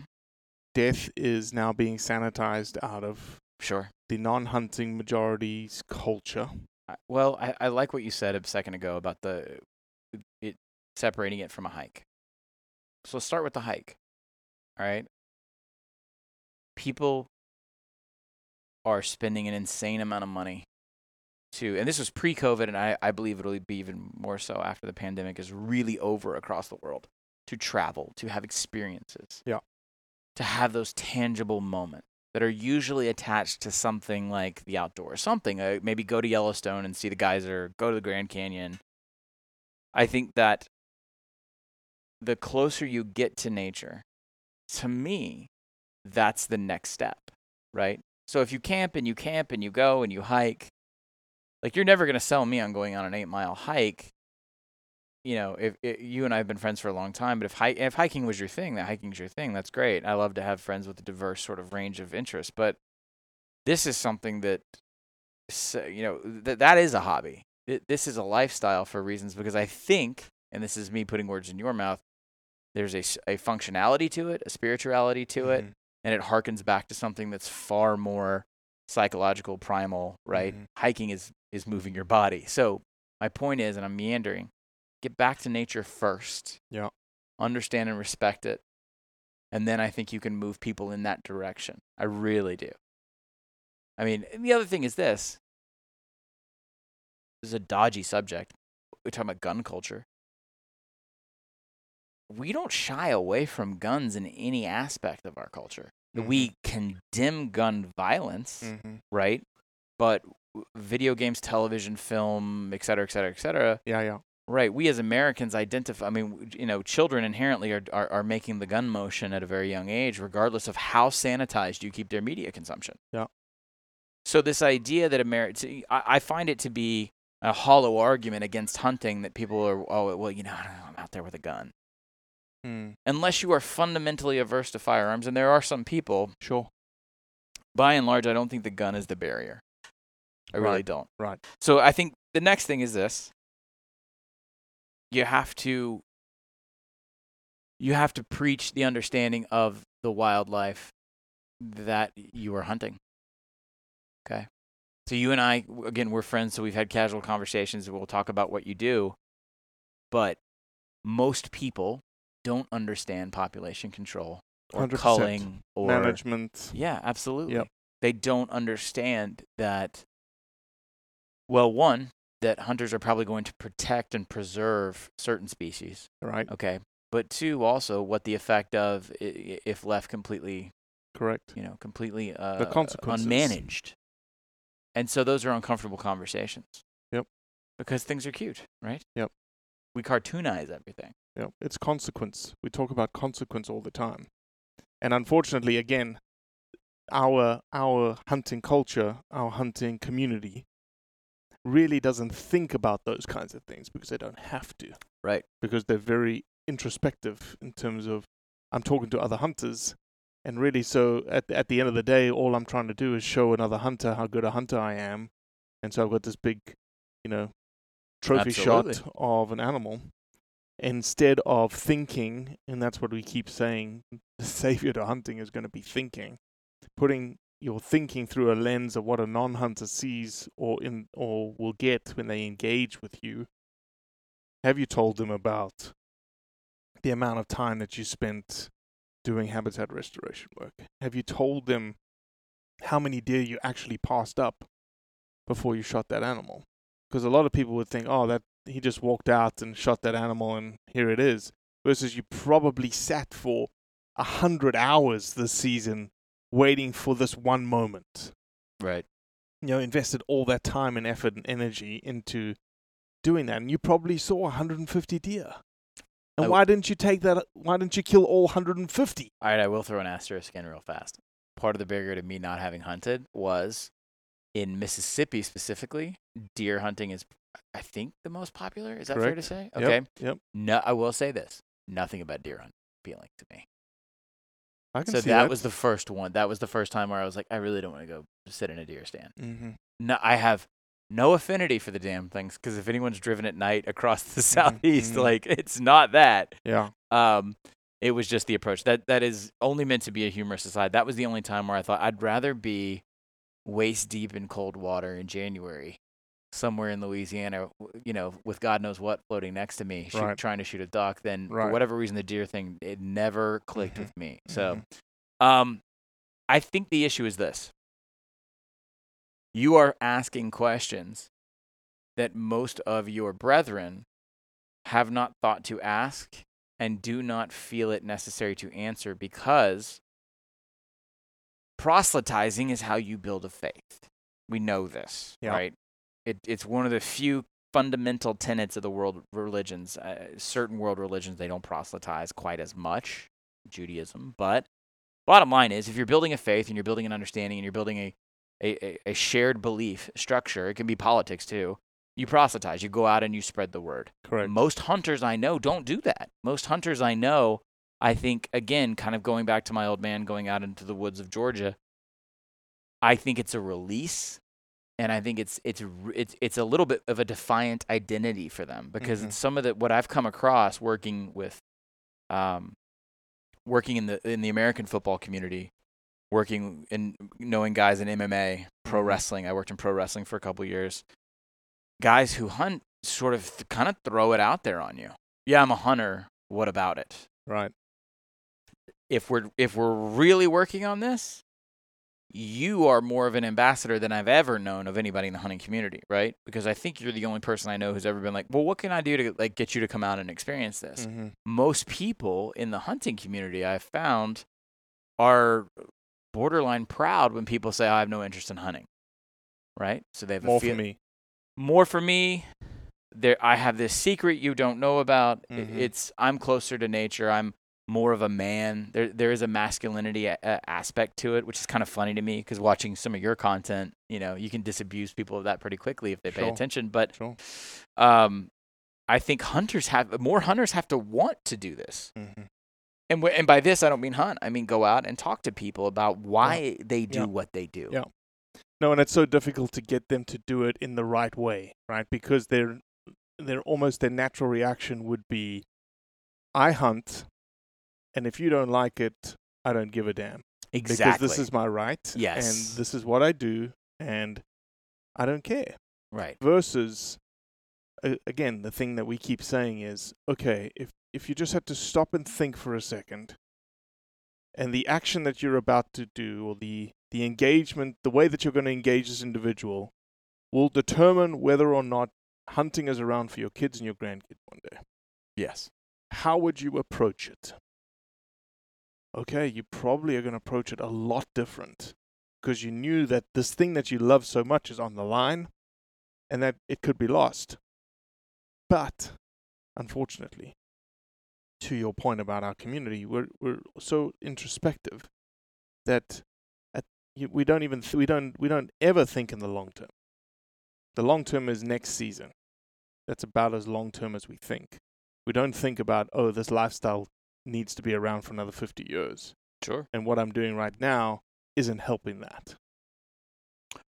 Death is now being sanitized out of Sure. the non-hunting majority's culture. I- Well, I, I like what you said a second ago about the it separating it from a hike. So let's start with the hike. All right. People are spending an insane amount of money to, and this was pre-COVID, and I, I believe it'll be even more so after the pandemic is really over across the world to travel, to have experiences. Yeah. to have those tangible moments that are usually attached to something like the outdoors, something uh, maybe go to Yellowstone and see the geyser, go to the Grand Canyon. I think that the closer you get to nature, to me, that's the next step, right? So if you camp and you camp and you go and you hike, like you're never going to sell me on going on an eight mile hike. You know, if, if you and I have been friends for a long time, but if hi- if hiking was your thing, that hiking's your thing, that's great. I love to have friends with a diverse sort of range of interests, but this is something that, you know, that that is a hobby. This is a lifestyle for reasons because I think, and this is me putting words in your mouth, there's a a functionality to it, a spirituality to it, Mhm. and it harkens back to something that's far more psychological, primal, right? Mhm. Hiking is is moving your body. So my point is, and I'm meandering, get back to nature first. Yeah. Understand and respect it. And then I think you can move people in that direction. I really do. I mean, the other thing is this. This is a dodgy subject. We're talking about gun culture. We don't shy away from guns in any aspect of our culture. We condemn gun violence, Mhm. right? But video games, television, film, et cetera, et cetera, et cetera, Yeah, yeah. Right. We as Americans identify. I mean, you know, children inherently are, are are making the gun motion at a very young age, regardless of how sanitized you keep their media consumption. Yeah. So this idea that America, I, I find it to be a hollow argument against hunting. That people are, oh, well, you know, I don't know, I'm out there with a gun. Mm. Unless you are fundamentally averse to firearms, and there are some people. Sure. By and large, I don't think the gun is the barrier. I really don't. Right. So I think the next thing is this. You have to you have to preach the understanding of the wildlife that you are hunting. Okay? So you and I again we're friends so we've had casual conversations we'll talk about what you do. But most people don't understand population control or 100%. culling or Management. yeah, absolutely. Yep. They don't understand that. Well, one, that hunters are probably going to protect and preserve certain species. Right. Okay. But two, also what the effect of i- if left completely, Correct. you know, completely uh, The consequences. unmanaged. And so those are uncomfortable conversations. Yep. Because things are cute, right? Yep. We cartoonize everything. Yeah, it's consequence. We talk about consequence all the time, and unfortunately, again, our our hunting culture, our hunting community, really doesn't think about those kinds of things because they don't have to. Right. Because they're very introspective in terms of I'm talking to other hunters, and really, so at at the end of the day, all I'm trying to do is show another hunter how good a hunter I am, and so I've got this big, you know, trophy shot of an animal instead of thinking, and that's what we keep saying, the savior to hunting is going to be thinking, putting your thinking through a lens of what a non-hunter sees or in or will get when they engage with you. Have you told them about the amount of time that you spent doing habitat restoration work? Have you told them how many deer you actually passed up before you shot that animal? Because a lot of people would think, oh, that he just walked out and shot that animal and here it is. Versus you probably sat for a hundred hours this season waiting for this one moment. Right. You know, invested all that time and effort and energy into doing that, and you probably saw 150 deer. And I- why didn't you take that? Why didn't you kill all 150? All right, I will throw an asterisk in real fast. Part of the barrier to me not having hunted was in Mississippi specifically, deer hunting is, I think, the most popular. Is that fair to Correct. say? Yep, Okay. Yep. No, I will say this: nothing about deer hunting appealing to me. I can So see that, that was the first one. That was the first time where I was like, I really don't want to go sit in a deer stand. Mm-hmm. No, I have no affinity for the damn things because if anyone's driven at night across the southeast, mhm. like it's not that. Yeah. Um, it was just the approach that that is only meant to be a humorous aside. That was the only time where I thought I'd rather be waist deep in cold water in January, somewhere in Louisiana, you know, with God knows what floating next to me, shoot, Right. trying to shoot a duck. Than for whatever reason, the deer thing it never clicked Mhm, with me. So, mhm. um, I think the issue is this: you are asking questions that most of your brethren have not thought to ask and do not feel it necessary to answer because proselytizing is how you build a faith. We know this, Yeah. right? It, it's one of the few fundamental tenets of the world religions. Uh, certain world religions, they don't proselytize quite as much, Judaism. But bottom line is, if you're building a faith and you're building an understanding and you're building a, a, a, a shared belief structure, it can be politics too. You proselytize, you go out and you spread the word. Correct. Most hunters I know don't do that. Most hunters I know, I think, again, kind of going back to my old man going out into the woods of Georgia, I think it's a release. And I think it's it's it's it's a little bit of a defiant identity for them because Mhm. some of the what I've come across working with, um, working in the in the American football community, working and knowing guys in MMA, pro Mhm. wrestling. I worked in pro wrestling for a couple years. Guys who hunt sort of th- kind of throw it out there on you. Yeah, I'm a hunter. What about it? Right. If we're if we're really working on this, you are more of an ambassador than I've ever known of anybody in the hunting community, right? Because I think you're the only person I know who's ever been like, "Well, what can I do to like get you to come out and experience this?" Mhm. Most people in the hunting community I've found are borderline proud when people say, "I have no interest in hunting." Right? So they have More a feel- for me. more for me there i have this secret you don't know about Mhm. it's i'm closer to nature i'm more of a man there there is a masculinity a- a- aspect to it which is kind of funny to me because watching some of your content you know you can disabuse people of that pretty quickly if they pay attention but Sure. um i think hunters have more hunters have to want to do this Mhm. and wh- and by this i don't mean hunt i mean go out and talk to people about why they do Yeah. what they do Yeah. No, and it's so difficult to get them to do it in the right way, right? Because they're they're almost their natural reaction would be, I hunt, and if you don't like it, I don't give a damn. exactly Because this is my right. Yes. And this is what I do, and I don't care. right Versus, uh, again, the thing that we keep saying is, okay, if if you just had to stop and think for a second, and the action that you're about to do, or the the engagement, the way that you're going to engage this individual, will determine whether or not hunting is around for your kids and your grandkids one day. yes How would you approach it? Okay, you probably are going to approach it a lot different because you knew that this thing that you love so much is on the line and that it could be lost. But unfortunately, to your point about our community, we're we're so introspective that at, we don't even th- we don't we don't ever think in the long term. The long term is next season. That's about as long term as we think. We don't think about oh this lifestyle needs to be around for another 50 years sure and what I'm doing right now isn't helping that.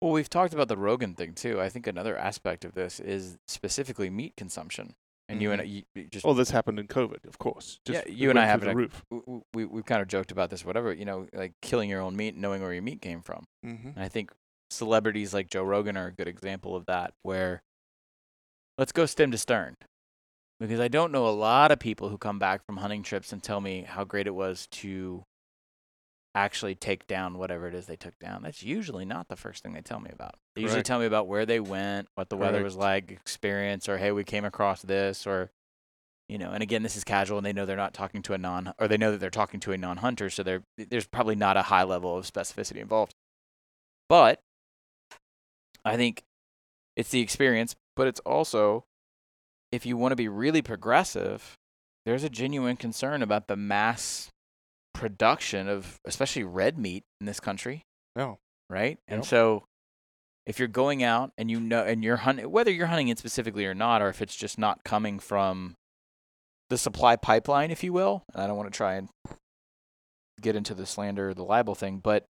Well, we've talked about the Rogan thing too. I think another aspect of this is specifically meat consumption. And you and I, you, just Well, this happened in COVID, of course. yeah, you and I have the roof. w- w- we we've kind of joked about this, whatever. You know, like killing your own meat, knowing where your meat came from. Mm-hmm. And I think celebrities like Joe Rogan are a good example of that. Where let's go stem to stern, because I don't know a lot of people who come back from hunting trips and tell me how great it was to actually take down whatever it is they took down. That's usually not the first thing they tell me about. They usually tell me about where they went, what the weather was like, experience, or hey, we came across this, or you know. And again, this is casual, and they know they're not talking to a non, or they know that they're talking to a non-hunter, so they're, there's probably not a high level of specificity involved. But I think it's the experience, but it's also if you want to be really progressive, there's a genuine concern about the mass production of especially red meat in this country, No. right? And so if you're going out and you know and you're hunting whether you're hunting it specifically or not or if it's just not coming from the supply pipeline if you will, and I don't want to try and get into the slander or the libel thing, but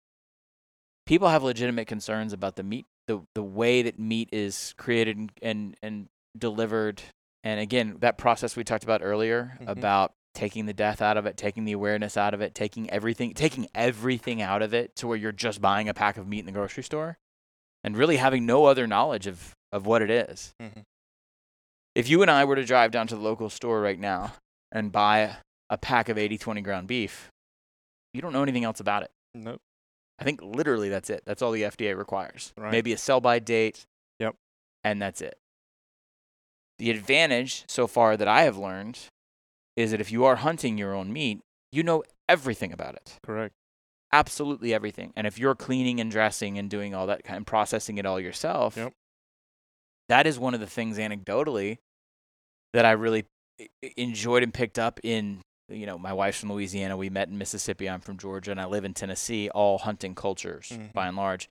people have legitimate concerns about the meat the the way that meat is created and and, and delivered and again that process we talked about earlier Mhm. about taking the death out of it taking the awareness out of it taking everything taking everything out of it to where you're just buying a pack of meat in the grocery store and really having no other knowledge of of what it is. Mhm. if you and I were to drive down to the local store right now and buy a pack of 80 20 ground beef you don't know anything else about it Nope. I think literally that's it. That's all the FDA requires. Right. Maybe a sell by date. Yep. And that's it. The advantage so far that I have learned is that if you are hunting your own meat, you know everything about it. Correct. absolutely everything. And if you're cleaning and dressing and doing all that kind and processing it all yourself, Yep. that is one of the things anecdotally that I really enjoyed and picked up in you know my wife's from Louisiana, we met in Mississippi, I'm from Georgia, and I live in Tennessee, all hunting cultures Mhm. by and large.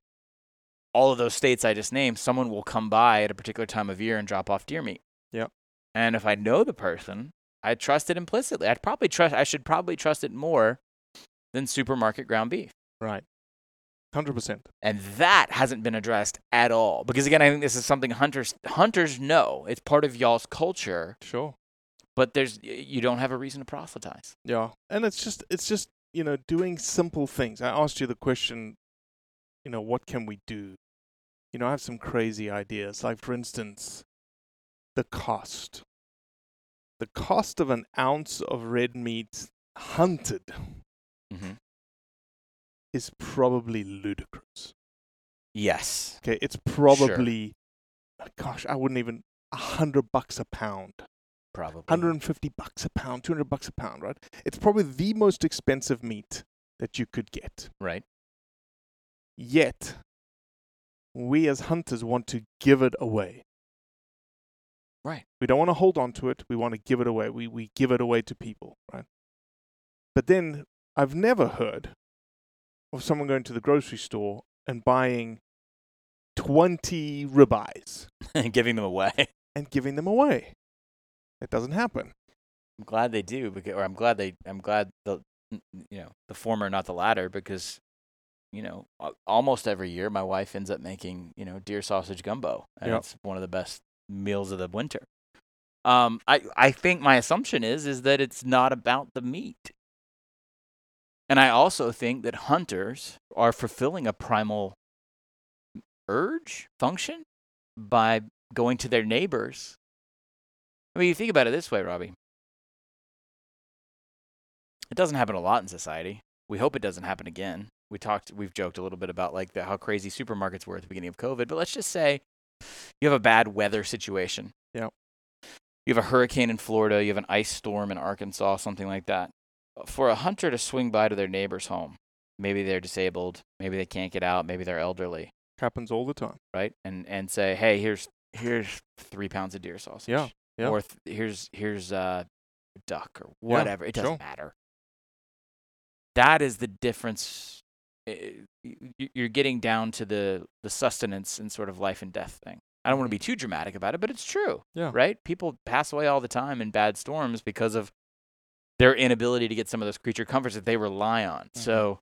All of those states I just named, someone will come by at a particular time of year and drop off deer meat. Yep. And if I know the person, I trust it implicitly. I'd probably trust I should probably trust it more than supermarket ground beef. Right. Hundred percent. And that hasn't been addressed at all. Because again, I think this is something hunters hunters know. It's part of y'all's culture, Sure. but there's you don't have a reason to proselytize. Yeah, and it's just it's just you know doing simple things. I asked you the question, you know, what can we do? You know, I have some crazy ideas. Like for instance, the cost. The cost of an ounce of red meat hunted Mm-hmm. is probably ludicrous. Yes. Okay, it's probably, sure. gosh, I wouldn't even a hundred bucks a pound. Probably. 150 bucks a pound, 200 bucks a pound, right? It's probably the most expensive meat that you could get. Right. Yet, we as hunters want to give it away. Right. We don't want to hold on to it. We want to give it away. We, we give it away to people, right? But then I've never heard of someone going to the grocery store and buying 20 ribeyes and Giving them away. and giving them away. It doesn't happen. I'm glad they do, because, or I'm glad they, I'm glad the, you know, the former, not the latter, because, you know, almost every year my wife ends up making, you know, deer sausage gumbo, and Yep. it's one of the best meals of the winter. Um, I, I think my assumption is, is that it's not about the meat, and I also think that hunters are fulfilling a primal urge function by going to their neighbors. I mean, you think about it this way, Robbie. It doesn't happen a lot in society. We hope it doesn't happen again. We talked, we've joked a little bit about like the, how crazy supermarkets were at the beginning of COVID. But let's just say you have a bad weather situation. Yep. You have a hurricane in Florida. You have an ice storm in Arkansas, something like that. For a hunter to swing by to their neighbor's home, maybe they're disabled, maybe they can't get out, maybe they're elderly, Happens all the time. right? And and say, hey, here's here's three pounds of deer sausage. Yeah, yeah. Or th- here's here's uh duck or Yeah, whatever. it doesn't sure. matter. That is the difference. Eh, y- y- You're getting down to the the sustenance and sort of life and death thing. I don't want to be too dramatic about it, but it's true. Yeah. Right? People pass away all the time in bad storms because of their inability to get some of those creature comforts that they rely on. Mm-hmm. So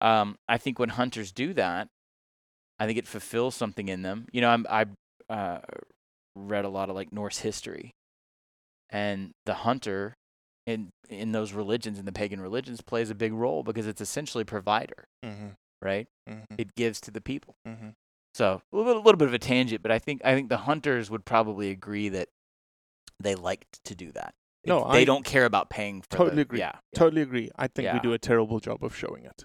um, I think when hunters do that, I think it fulfills something in them. You know, I'm, I uh, read a lot of like Norse history, and the hunter in in those religions, in the pagan religions, plays a big role because it's essentially provider, Mm-hmm. right? Mm-hmm. It gives to the people. Mm-hmm. So a little, little bit of a tangent, but I think I think the hunters would probably agree that they liked to do that. No, It's- they I don't care about paying. For totally the, agree. Yeah, yeah. Totally agree. I think we do a terrible job of showing it.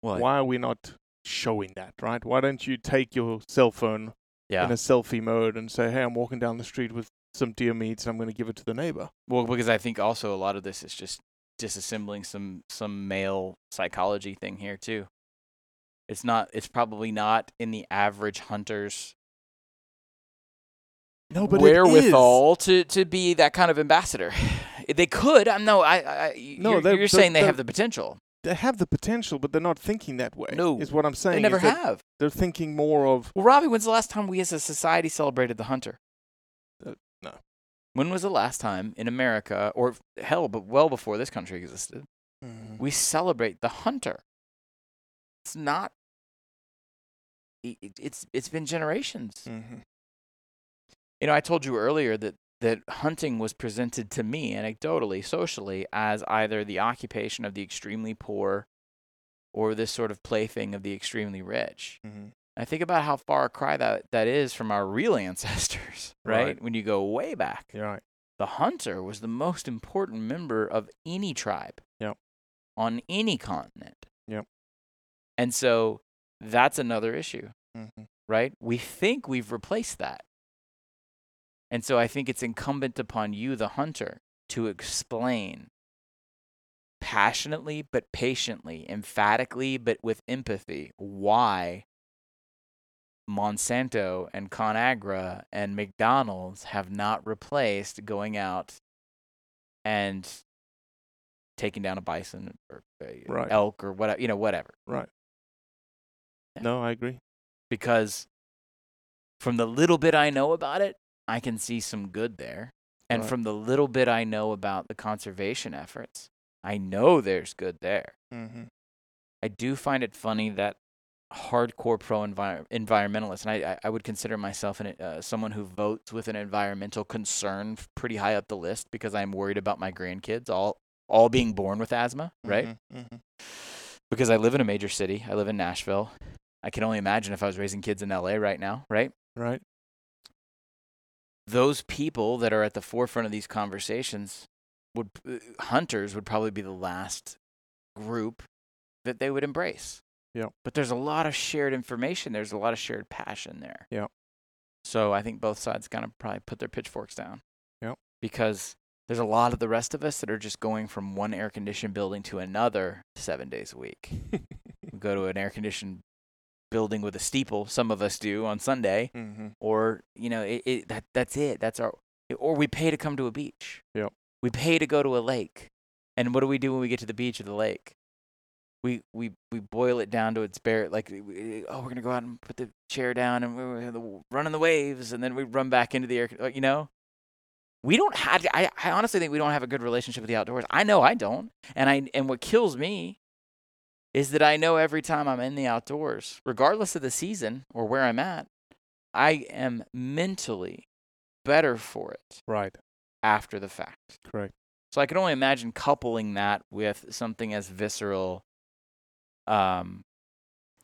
What? Why are we not showing that, right? Why don't you take your cell phone Yeah. in a selfie mode and say, hey, I'm walking down the street with some deer meat and I'm going to give it to the neighbor? Well, because I think also a lot of this is just disassembling some some male psychology thing here too. It's not. It's probably not in the average hunter's No, but wherewithal to to be that kind of ambassador. They could. I'm no. I. I No, you're, they're- you're they're- saying they have the potential. They have the potential, but they're not thinking that way. No, is what I'm saying. They never have. They're thinking more of Well, Robbie, when's the last time we as a society celebrated the hunter? When was the last time in America, or hell, but well before this country existed, Mhm. we celebrate the hunter? It's not. i- i- It's it's been generations. Mm-hmm. You know, I told you earlier that that hunting was presented to me anecdotally, socially, as either the occupation of the extremely poor, or this sort of plaything of the extremely rich. Mhm. I think about how far a cry that, that is from our real ancestors, right? Right. When you go way back. You're right. The hunter was the most important member of any tribe Yep. on any continent. Yep. And so that's another issue, Mhm. right? We think we've replaced that. And so I think it's incumbent upon you, the hunter, to explain passionately but patiently, emphatically but with empathy why Monsanto and ConAgra and McDonald's have not replaced going out and taking down a bison or a Right. elk or whatever, you know, whatever. Right. Yeah. No, I agree. Because from the little bit I know about it, I can see some good there. And Right. from the little bit I know about the conservation efforts, I know there's good there. Mm-hmm. I do find it funny that hardcore pro envir- environmentalist, and I, I, would consider myself an, uh, someone who votes with an environmental concern pretty high up the list because I'm worried about my grandkids all all being born with asthma, right? Mm-hmm. Because I live in a major city. I live in Nashville. I can only imagine if I was raising kids in LA right now, right? Right. Those people that are at the forefront of these conversations would uh, hunters would probably be the last group that they would embrace. Yep. But there's a lot of shared information. There's a lot of shared passion there. Yep. So I think both sides kind of probably put their pitchforks down. Yep. Because there's a lot of the rest of us that are just going from one air conditioned building to another seven days a week. we go to an air conditioned building with a steeple. Some of us do on Sunday, mm-hmm. or you know, it, it that that's it. That's our. Or we pay to come to a beach. Yep. We pay to go to a lake, and what do we do when we get to the beach or the lake? We we we boil it down to its bare. Like, we, oh, we're gonna go out and put the chair down and we're gonna the waves, and then we run back into the air. uh, You know, we don't have. I I honestly think we don't have a good relationship with the outdoors. I know I don't, and I and what kills me is that I know every time I'm in the outdoors, regardless of the season or where I'm at, I am mentally better for it Right. after the fact. Correct. So I can only imagine coupling that with something as visceral, um,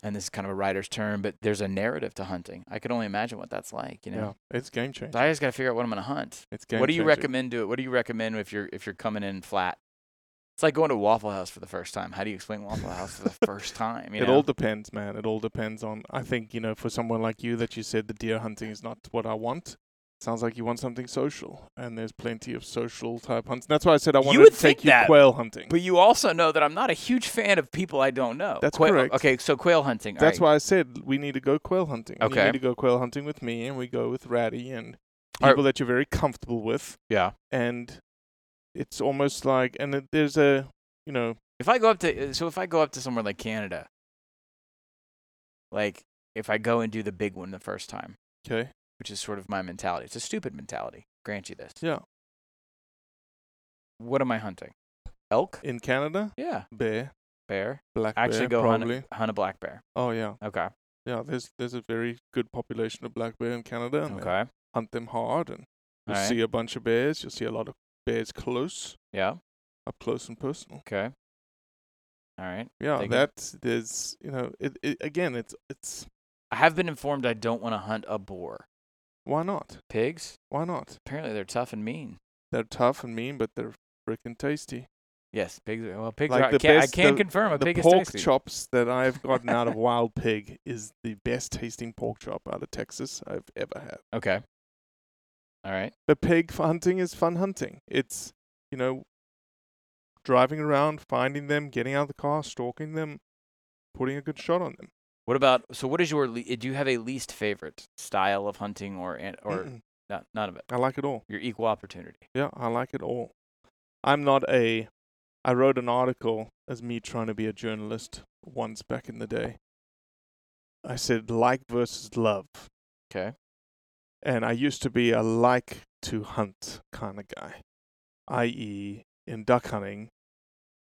and this is kind of a writer's term, but there's a narrative to hunting. I can only imagine what that's like, you know. Yeah. It's game changing. So I just got to figure out what I'm going to hunt. It's game What do you changing. recommend to it? What do you recommend if you're if you're coming in flat? It's like going to Waffle House for the first time. How do you explain Waffle House for the first time? You it know? all depends, man. It all depends on. I think you know, for someone like you, that you said the deer hunting is not what I want. Sounds like you want something social, and there's plenty of social type hunts. That's why I said I wanted to take you that, quail hunting. But you also know that I'm not a huge fan of people I don't know. That's Quail- correct. Okay, so quail hunting. That's why I said we need to go quail hunting. You Okay. need to go quail hunting with me, and we go with Ratty and people that you're very comfortable with. Yeah. And it's almost like, and it, there's a, you know, If I go up to uh, so if I go up to somewhere like Canada, like if I go and do the big one the first time, okay, which is sort of my mentality. It's a stupid mentality. Grant you this. yeah, What am I hunting? Elk? in Canada, Yeah. bear, Bear. black Actually, bear, go hunt, a- hunt a black bear. Oh yeah, Okay. yeah. There's there's a very good population of black bear in Canada, and Okay. hunt them hard, and you'll see a bunch of bears. You'll see a lot of bears close, Yeah. up close and personal. Okay. All right. Yeah, it. that's there's you know it, it again. It's it's I have been informed I don't want to hunt a boar. Why not? Pigs? Why not? Apparently they're tough and mean. They're tough and mean, but they're freaking tasty. Yes, pigs. Are, well, pigs. Like are, I the can't, best- I can the- confirm a the pig is pork tasty. chops that I've gotten out of wild pig is the best tasting pork chop out of Texas I've ever had. Okay. All right. But pig hunting is fun hunting. It's you know driving around, finding them, getting out of the car, stalking them, putting a good shot on them. What about so? What is your? Le- do you have a least favorite style of hunting or an- or Mm-mm. not? None of it. I like it all. Your equal opportunity. Yeah, I like it all. I'm not a. I wrote an article as me trying to be a journalist once back in the day. I said like versus love. Okay. And I used to be a like to hunt kind of guy, i.e., in duck hunting.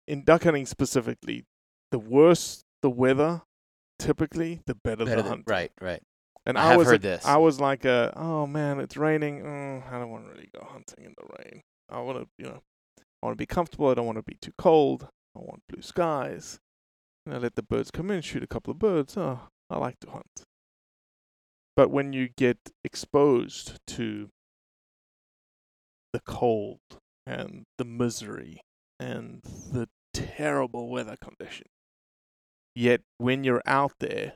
In duck hunting specifically, the worse the weather, typically, the better, Better the than- hunt. right. Right. And I I, was heard this. I was like a, oh man, it's raining. Mm, I don't want to really go hunting in the rain. I want to, you know, I want to be comfortable. I don't want to be too cold. I want blue skies. And I let the birds come in, shoot a couple of birds. Oh, I like to hunt. But when you get exposed to the cold and the misery and the terrible weather condition, yet when you're out there,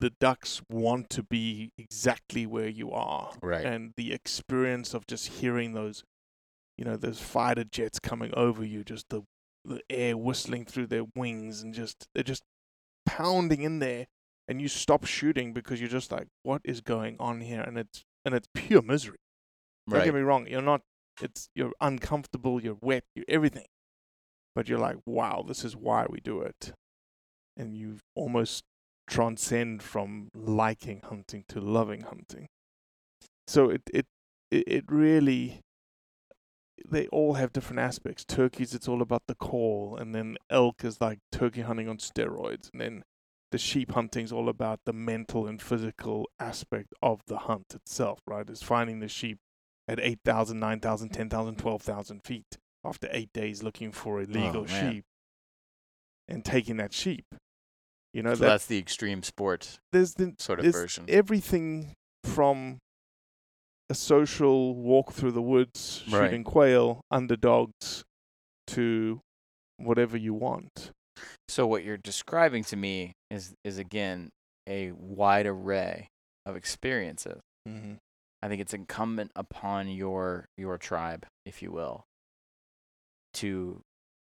the ducks want to be exactly where you are. Right. And the experience of just hearing those, you know, those fighter jets coming over you, just the the air whistling through their wings and just they're just pounding in there and you stop shooting because you're just like what is going on here? And it's and it's pure misery. Don't get me wrong you're not it's you're uncomfortable you're wet you're everything. But you're like wow this is why we do it and you almost transcend from liking hunting to loving hunting so it it it, really they all have different aspects. Turkeys, it's all about the call, and then elk is like turkey hunting on steroids, and then the sheep hunting is all about the mental and physical aspect of the hunt itself, right? It's finding the sheep at 8,000, 9,000, 10,000, 12,000 feet after eight days looking for a oh, legal Oh, sheep and taking that sheep. You know, So that, that's the extreme sport there's the, sort of there's version. everything from a social walk through the woods, Right. shooting quail, underdogs, to whatever you want. So what you're describing to me is is again a wide array of experiences. Mm-hmm. I think it's incumbent upon your your tribe, if you will, to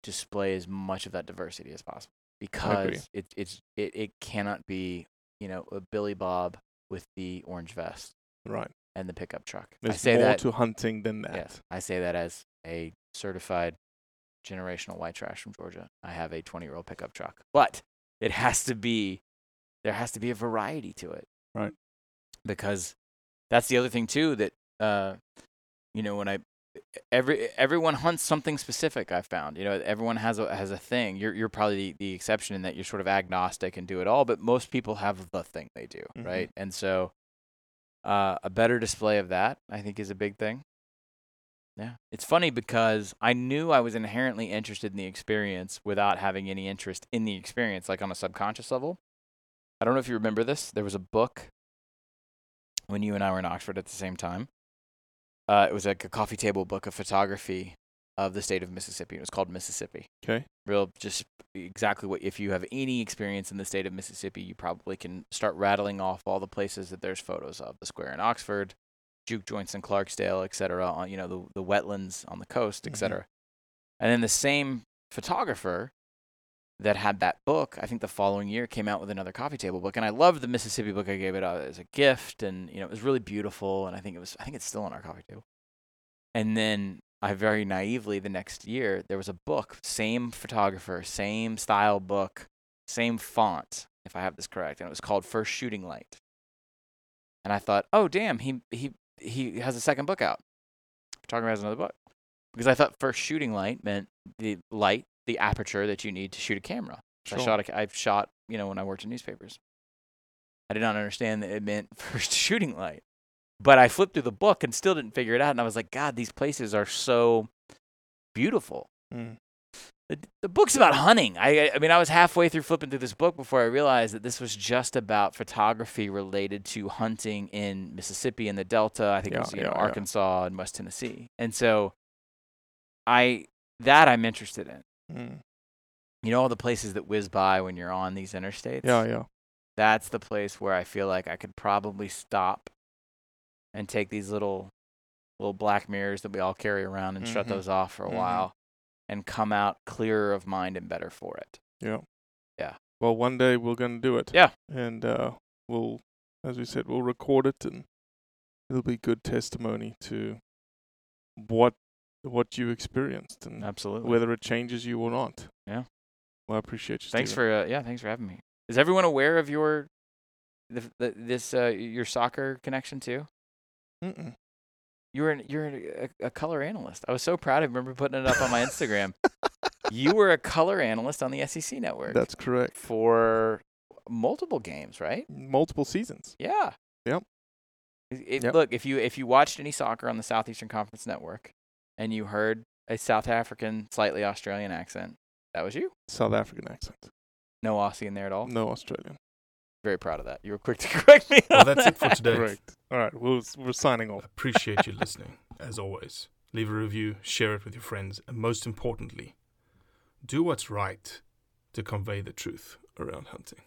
display as much of that diversity as possible because it it's it, it cannot be you know a Billy Bob with the orange vest Right. and the pickup truck. There's I say more that to hunting than that. yes, I say that as a certified generational white trash from Georgia. I have a 20 year old pickup truck, but it has to be there has to be a variety to it, Right. Because that's the other thing too that uh, you know when I every everyone hunts something specific. I found you know everyone has a has a thing. You're you're probably the, the exception in that you're sort of agnostic and do it all, but most people have the thing they do, Mhm. right? And so uh, a better display of that, I think, is a big thing. Yeah. It's funny because I knew I was inherently interested in the experience without having any interest in the experience, like on a subconscious level. I don't know if you remember this. There was a book when you and I were in Oxford at the same time. Uh, it was like a coffee table book of photography of the state of Mississippi. It was called Mississippi. Okay. Real, just exactly what, if you have any experience in the state of Mississippi, you probably can start rattling off all the places that there's photos of the square in Oxford, juke joints in Clarksdale, et cetera, on, you know, the, the wetlands on the coast, et Mhm. cetera. And then the same photographer that had that book, I think the following year came out with another coffee table book. And I loved the Mississippi book. I gave it uh, as a gift and, you know, it was really beautiful. And I think it was, I think it's still on our coffee table. And then I very naively the next year, there was a book, same photographer, same style book, same font, if I have this correct. And it was called First Shooting Light. And I thought, oh, damn, he, he, he has a second book out. Photographer has another book. Because I thought First Shooting Light meant the light, the aperture that you need to shoot a camera. So I shot, a, I've shot, you know, when I worked in newspapers. I did not understand that it meant first shooting light. But I flipped through the book and still didn't figure it out. And I was like, God, these places are so beautiful. Mm. The, the book's about hunting. I, I- I mean, I was halfway through flipping through this book before I realized that this was just about photography related to hunting in Mississippi and the Delta. I think it was you yeah, know yeah. Arkansas and West Tennessee. And so, I that I'm interested in. Mm. You know all the places that whiz by when you're on these interstates. Yeah, yeah. That's the place where I feel like I could probably stop and take these little little black mirrors that we all carry around and shut Mhm. those off for a Mhm. while and come out clearer of mind and better for it. Yeah. Yeah. Well, one day we're going to do it. Yeah. And uh, we'll, as we said, we'll record it and it'll be good testimony to what what you experienced and Absolutely. whether it changes you or not. Yeah. Well, I appreciate you. thanks Steven. for uh, yeah, thanks for having me. Is everyone aware of your the, the, this uh, your soccer connection too? Mm-mm. You were an, you're a, a color analyst. I was so proud. I remember putting it up on my Instagram. you were a color analyst on the SEC network. That's correct. for multiple games, right? Multiple seasons. Yeah. Yep. It- Yep. Look, if you if you watched any soccer on the Southeastern Conference Network, and you heard a South African, slightly Australian accent, that was you. South African accent. No Aussie in there at all. No Australian. Very proud of that. You were quick to correct me. Well, on that's it for today. Correct. All right. We'll, we're signing off. Appreciate you listening, as always. Leave a review, share it with your friends, and most importantly, do what's right to convey the truth around hunting.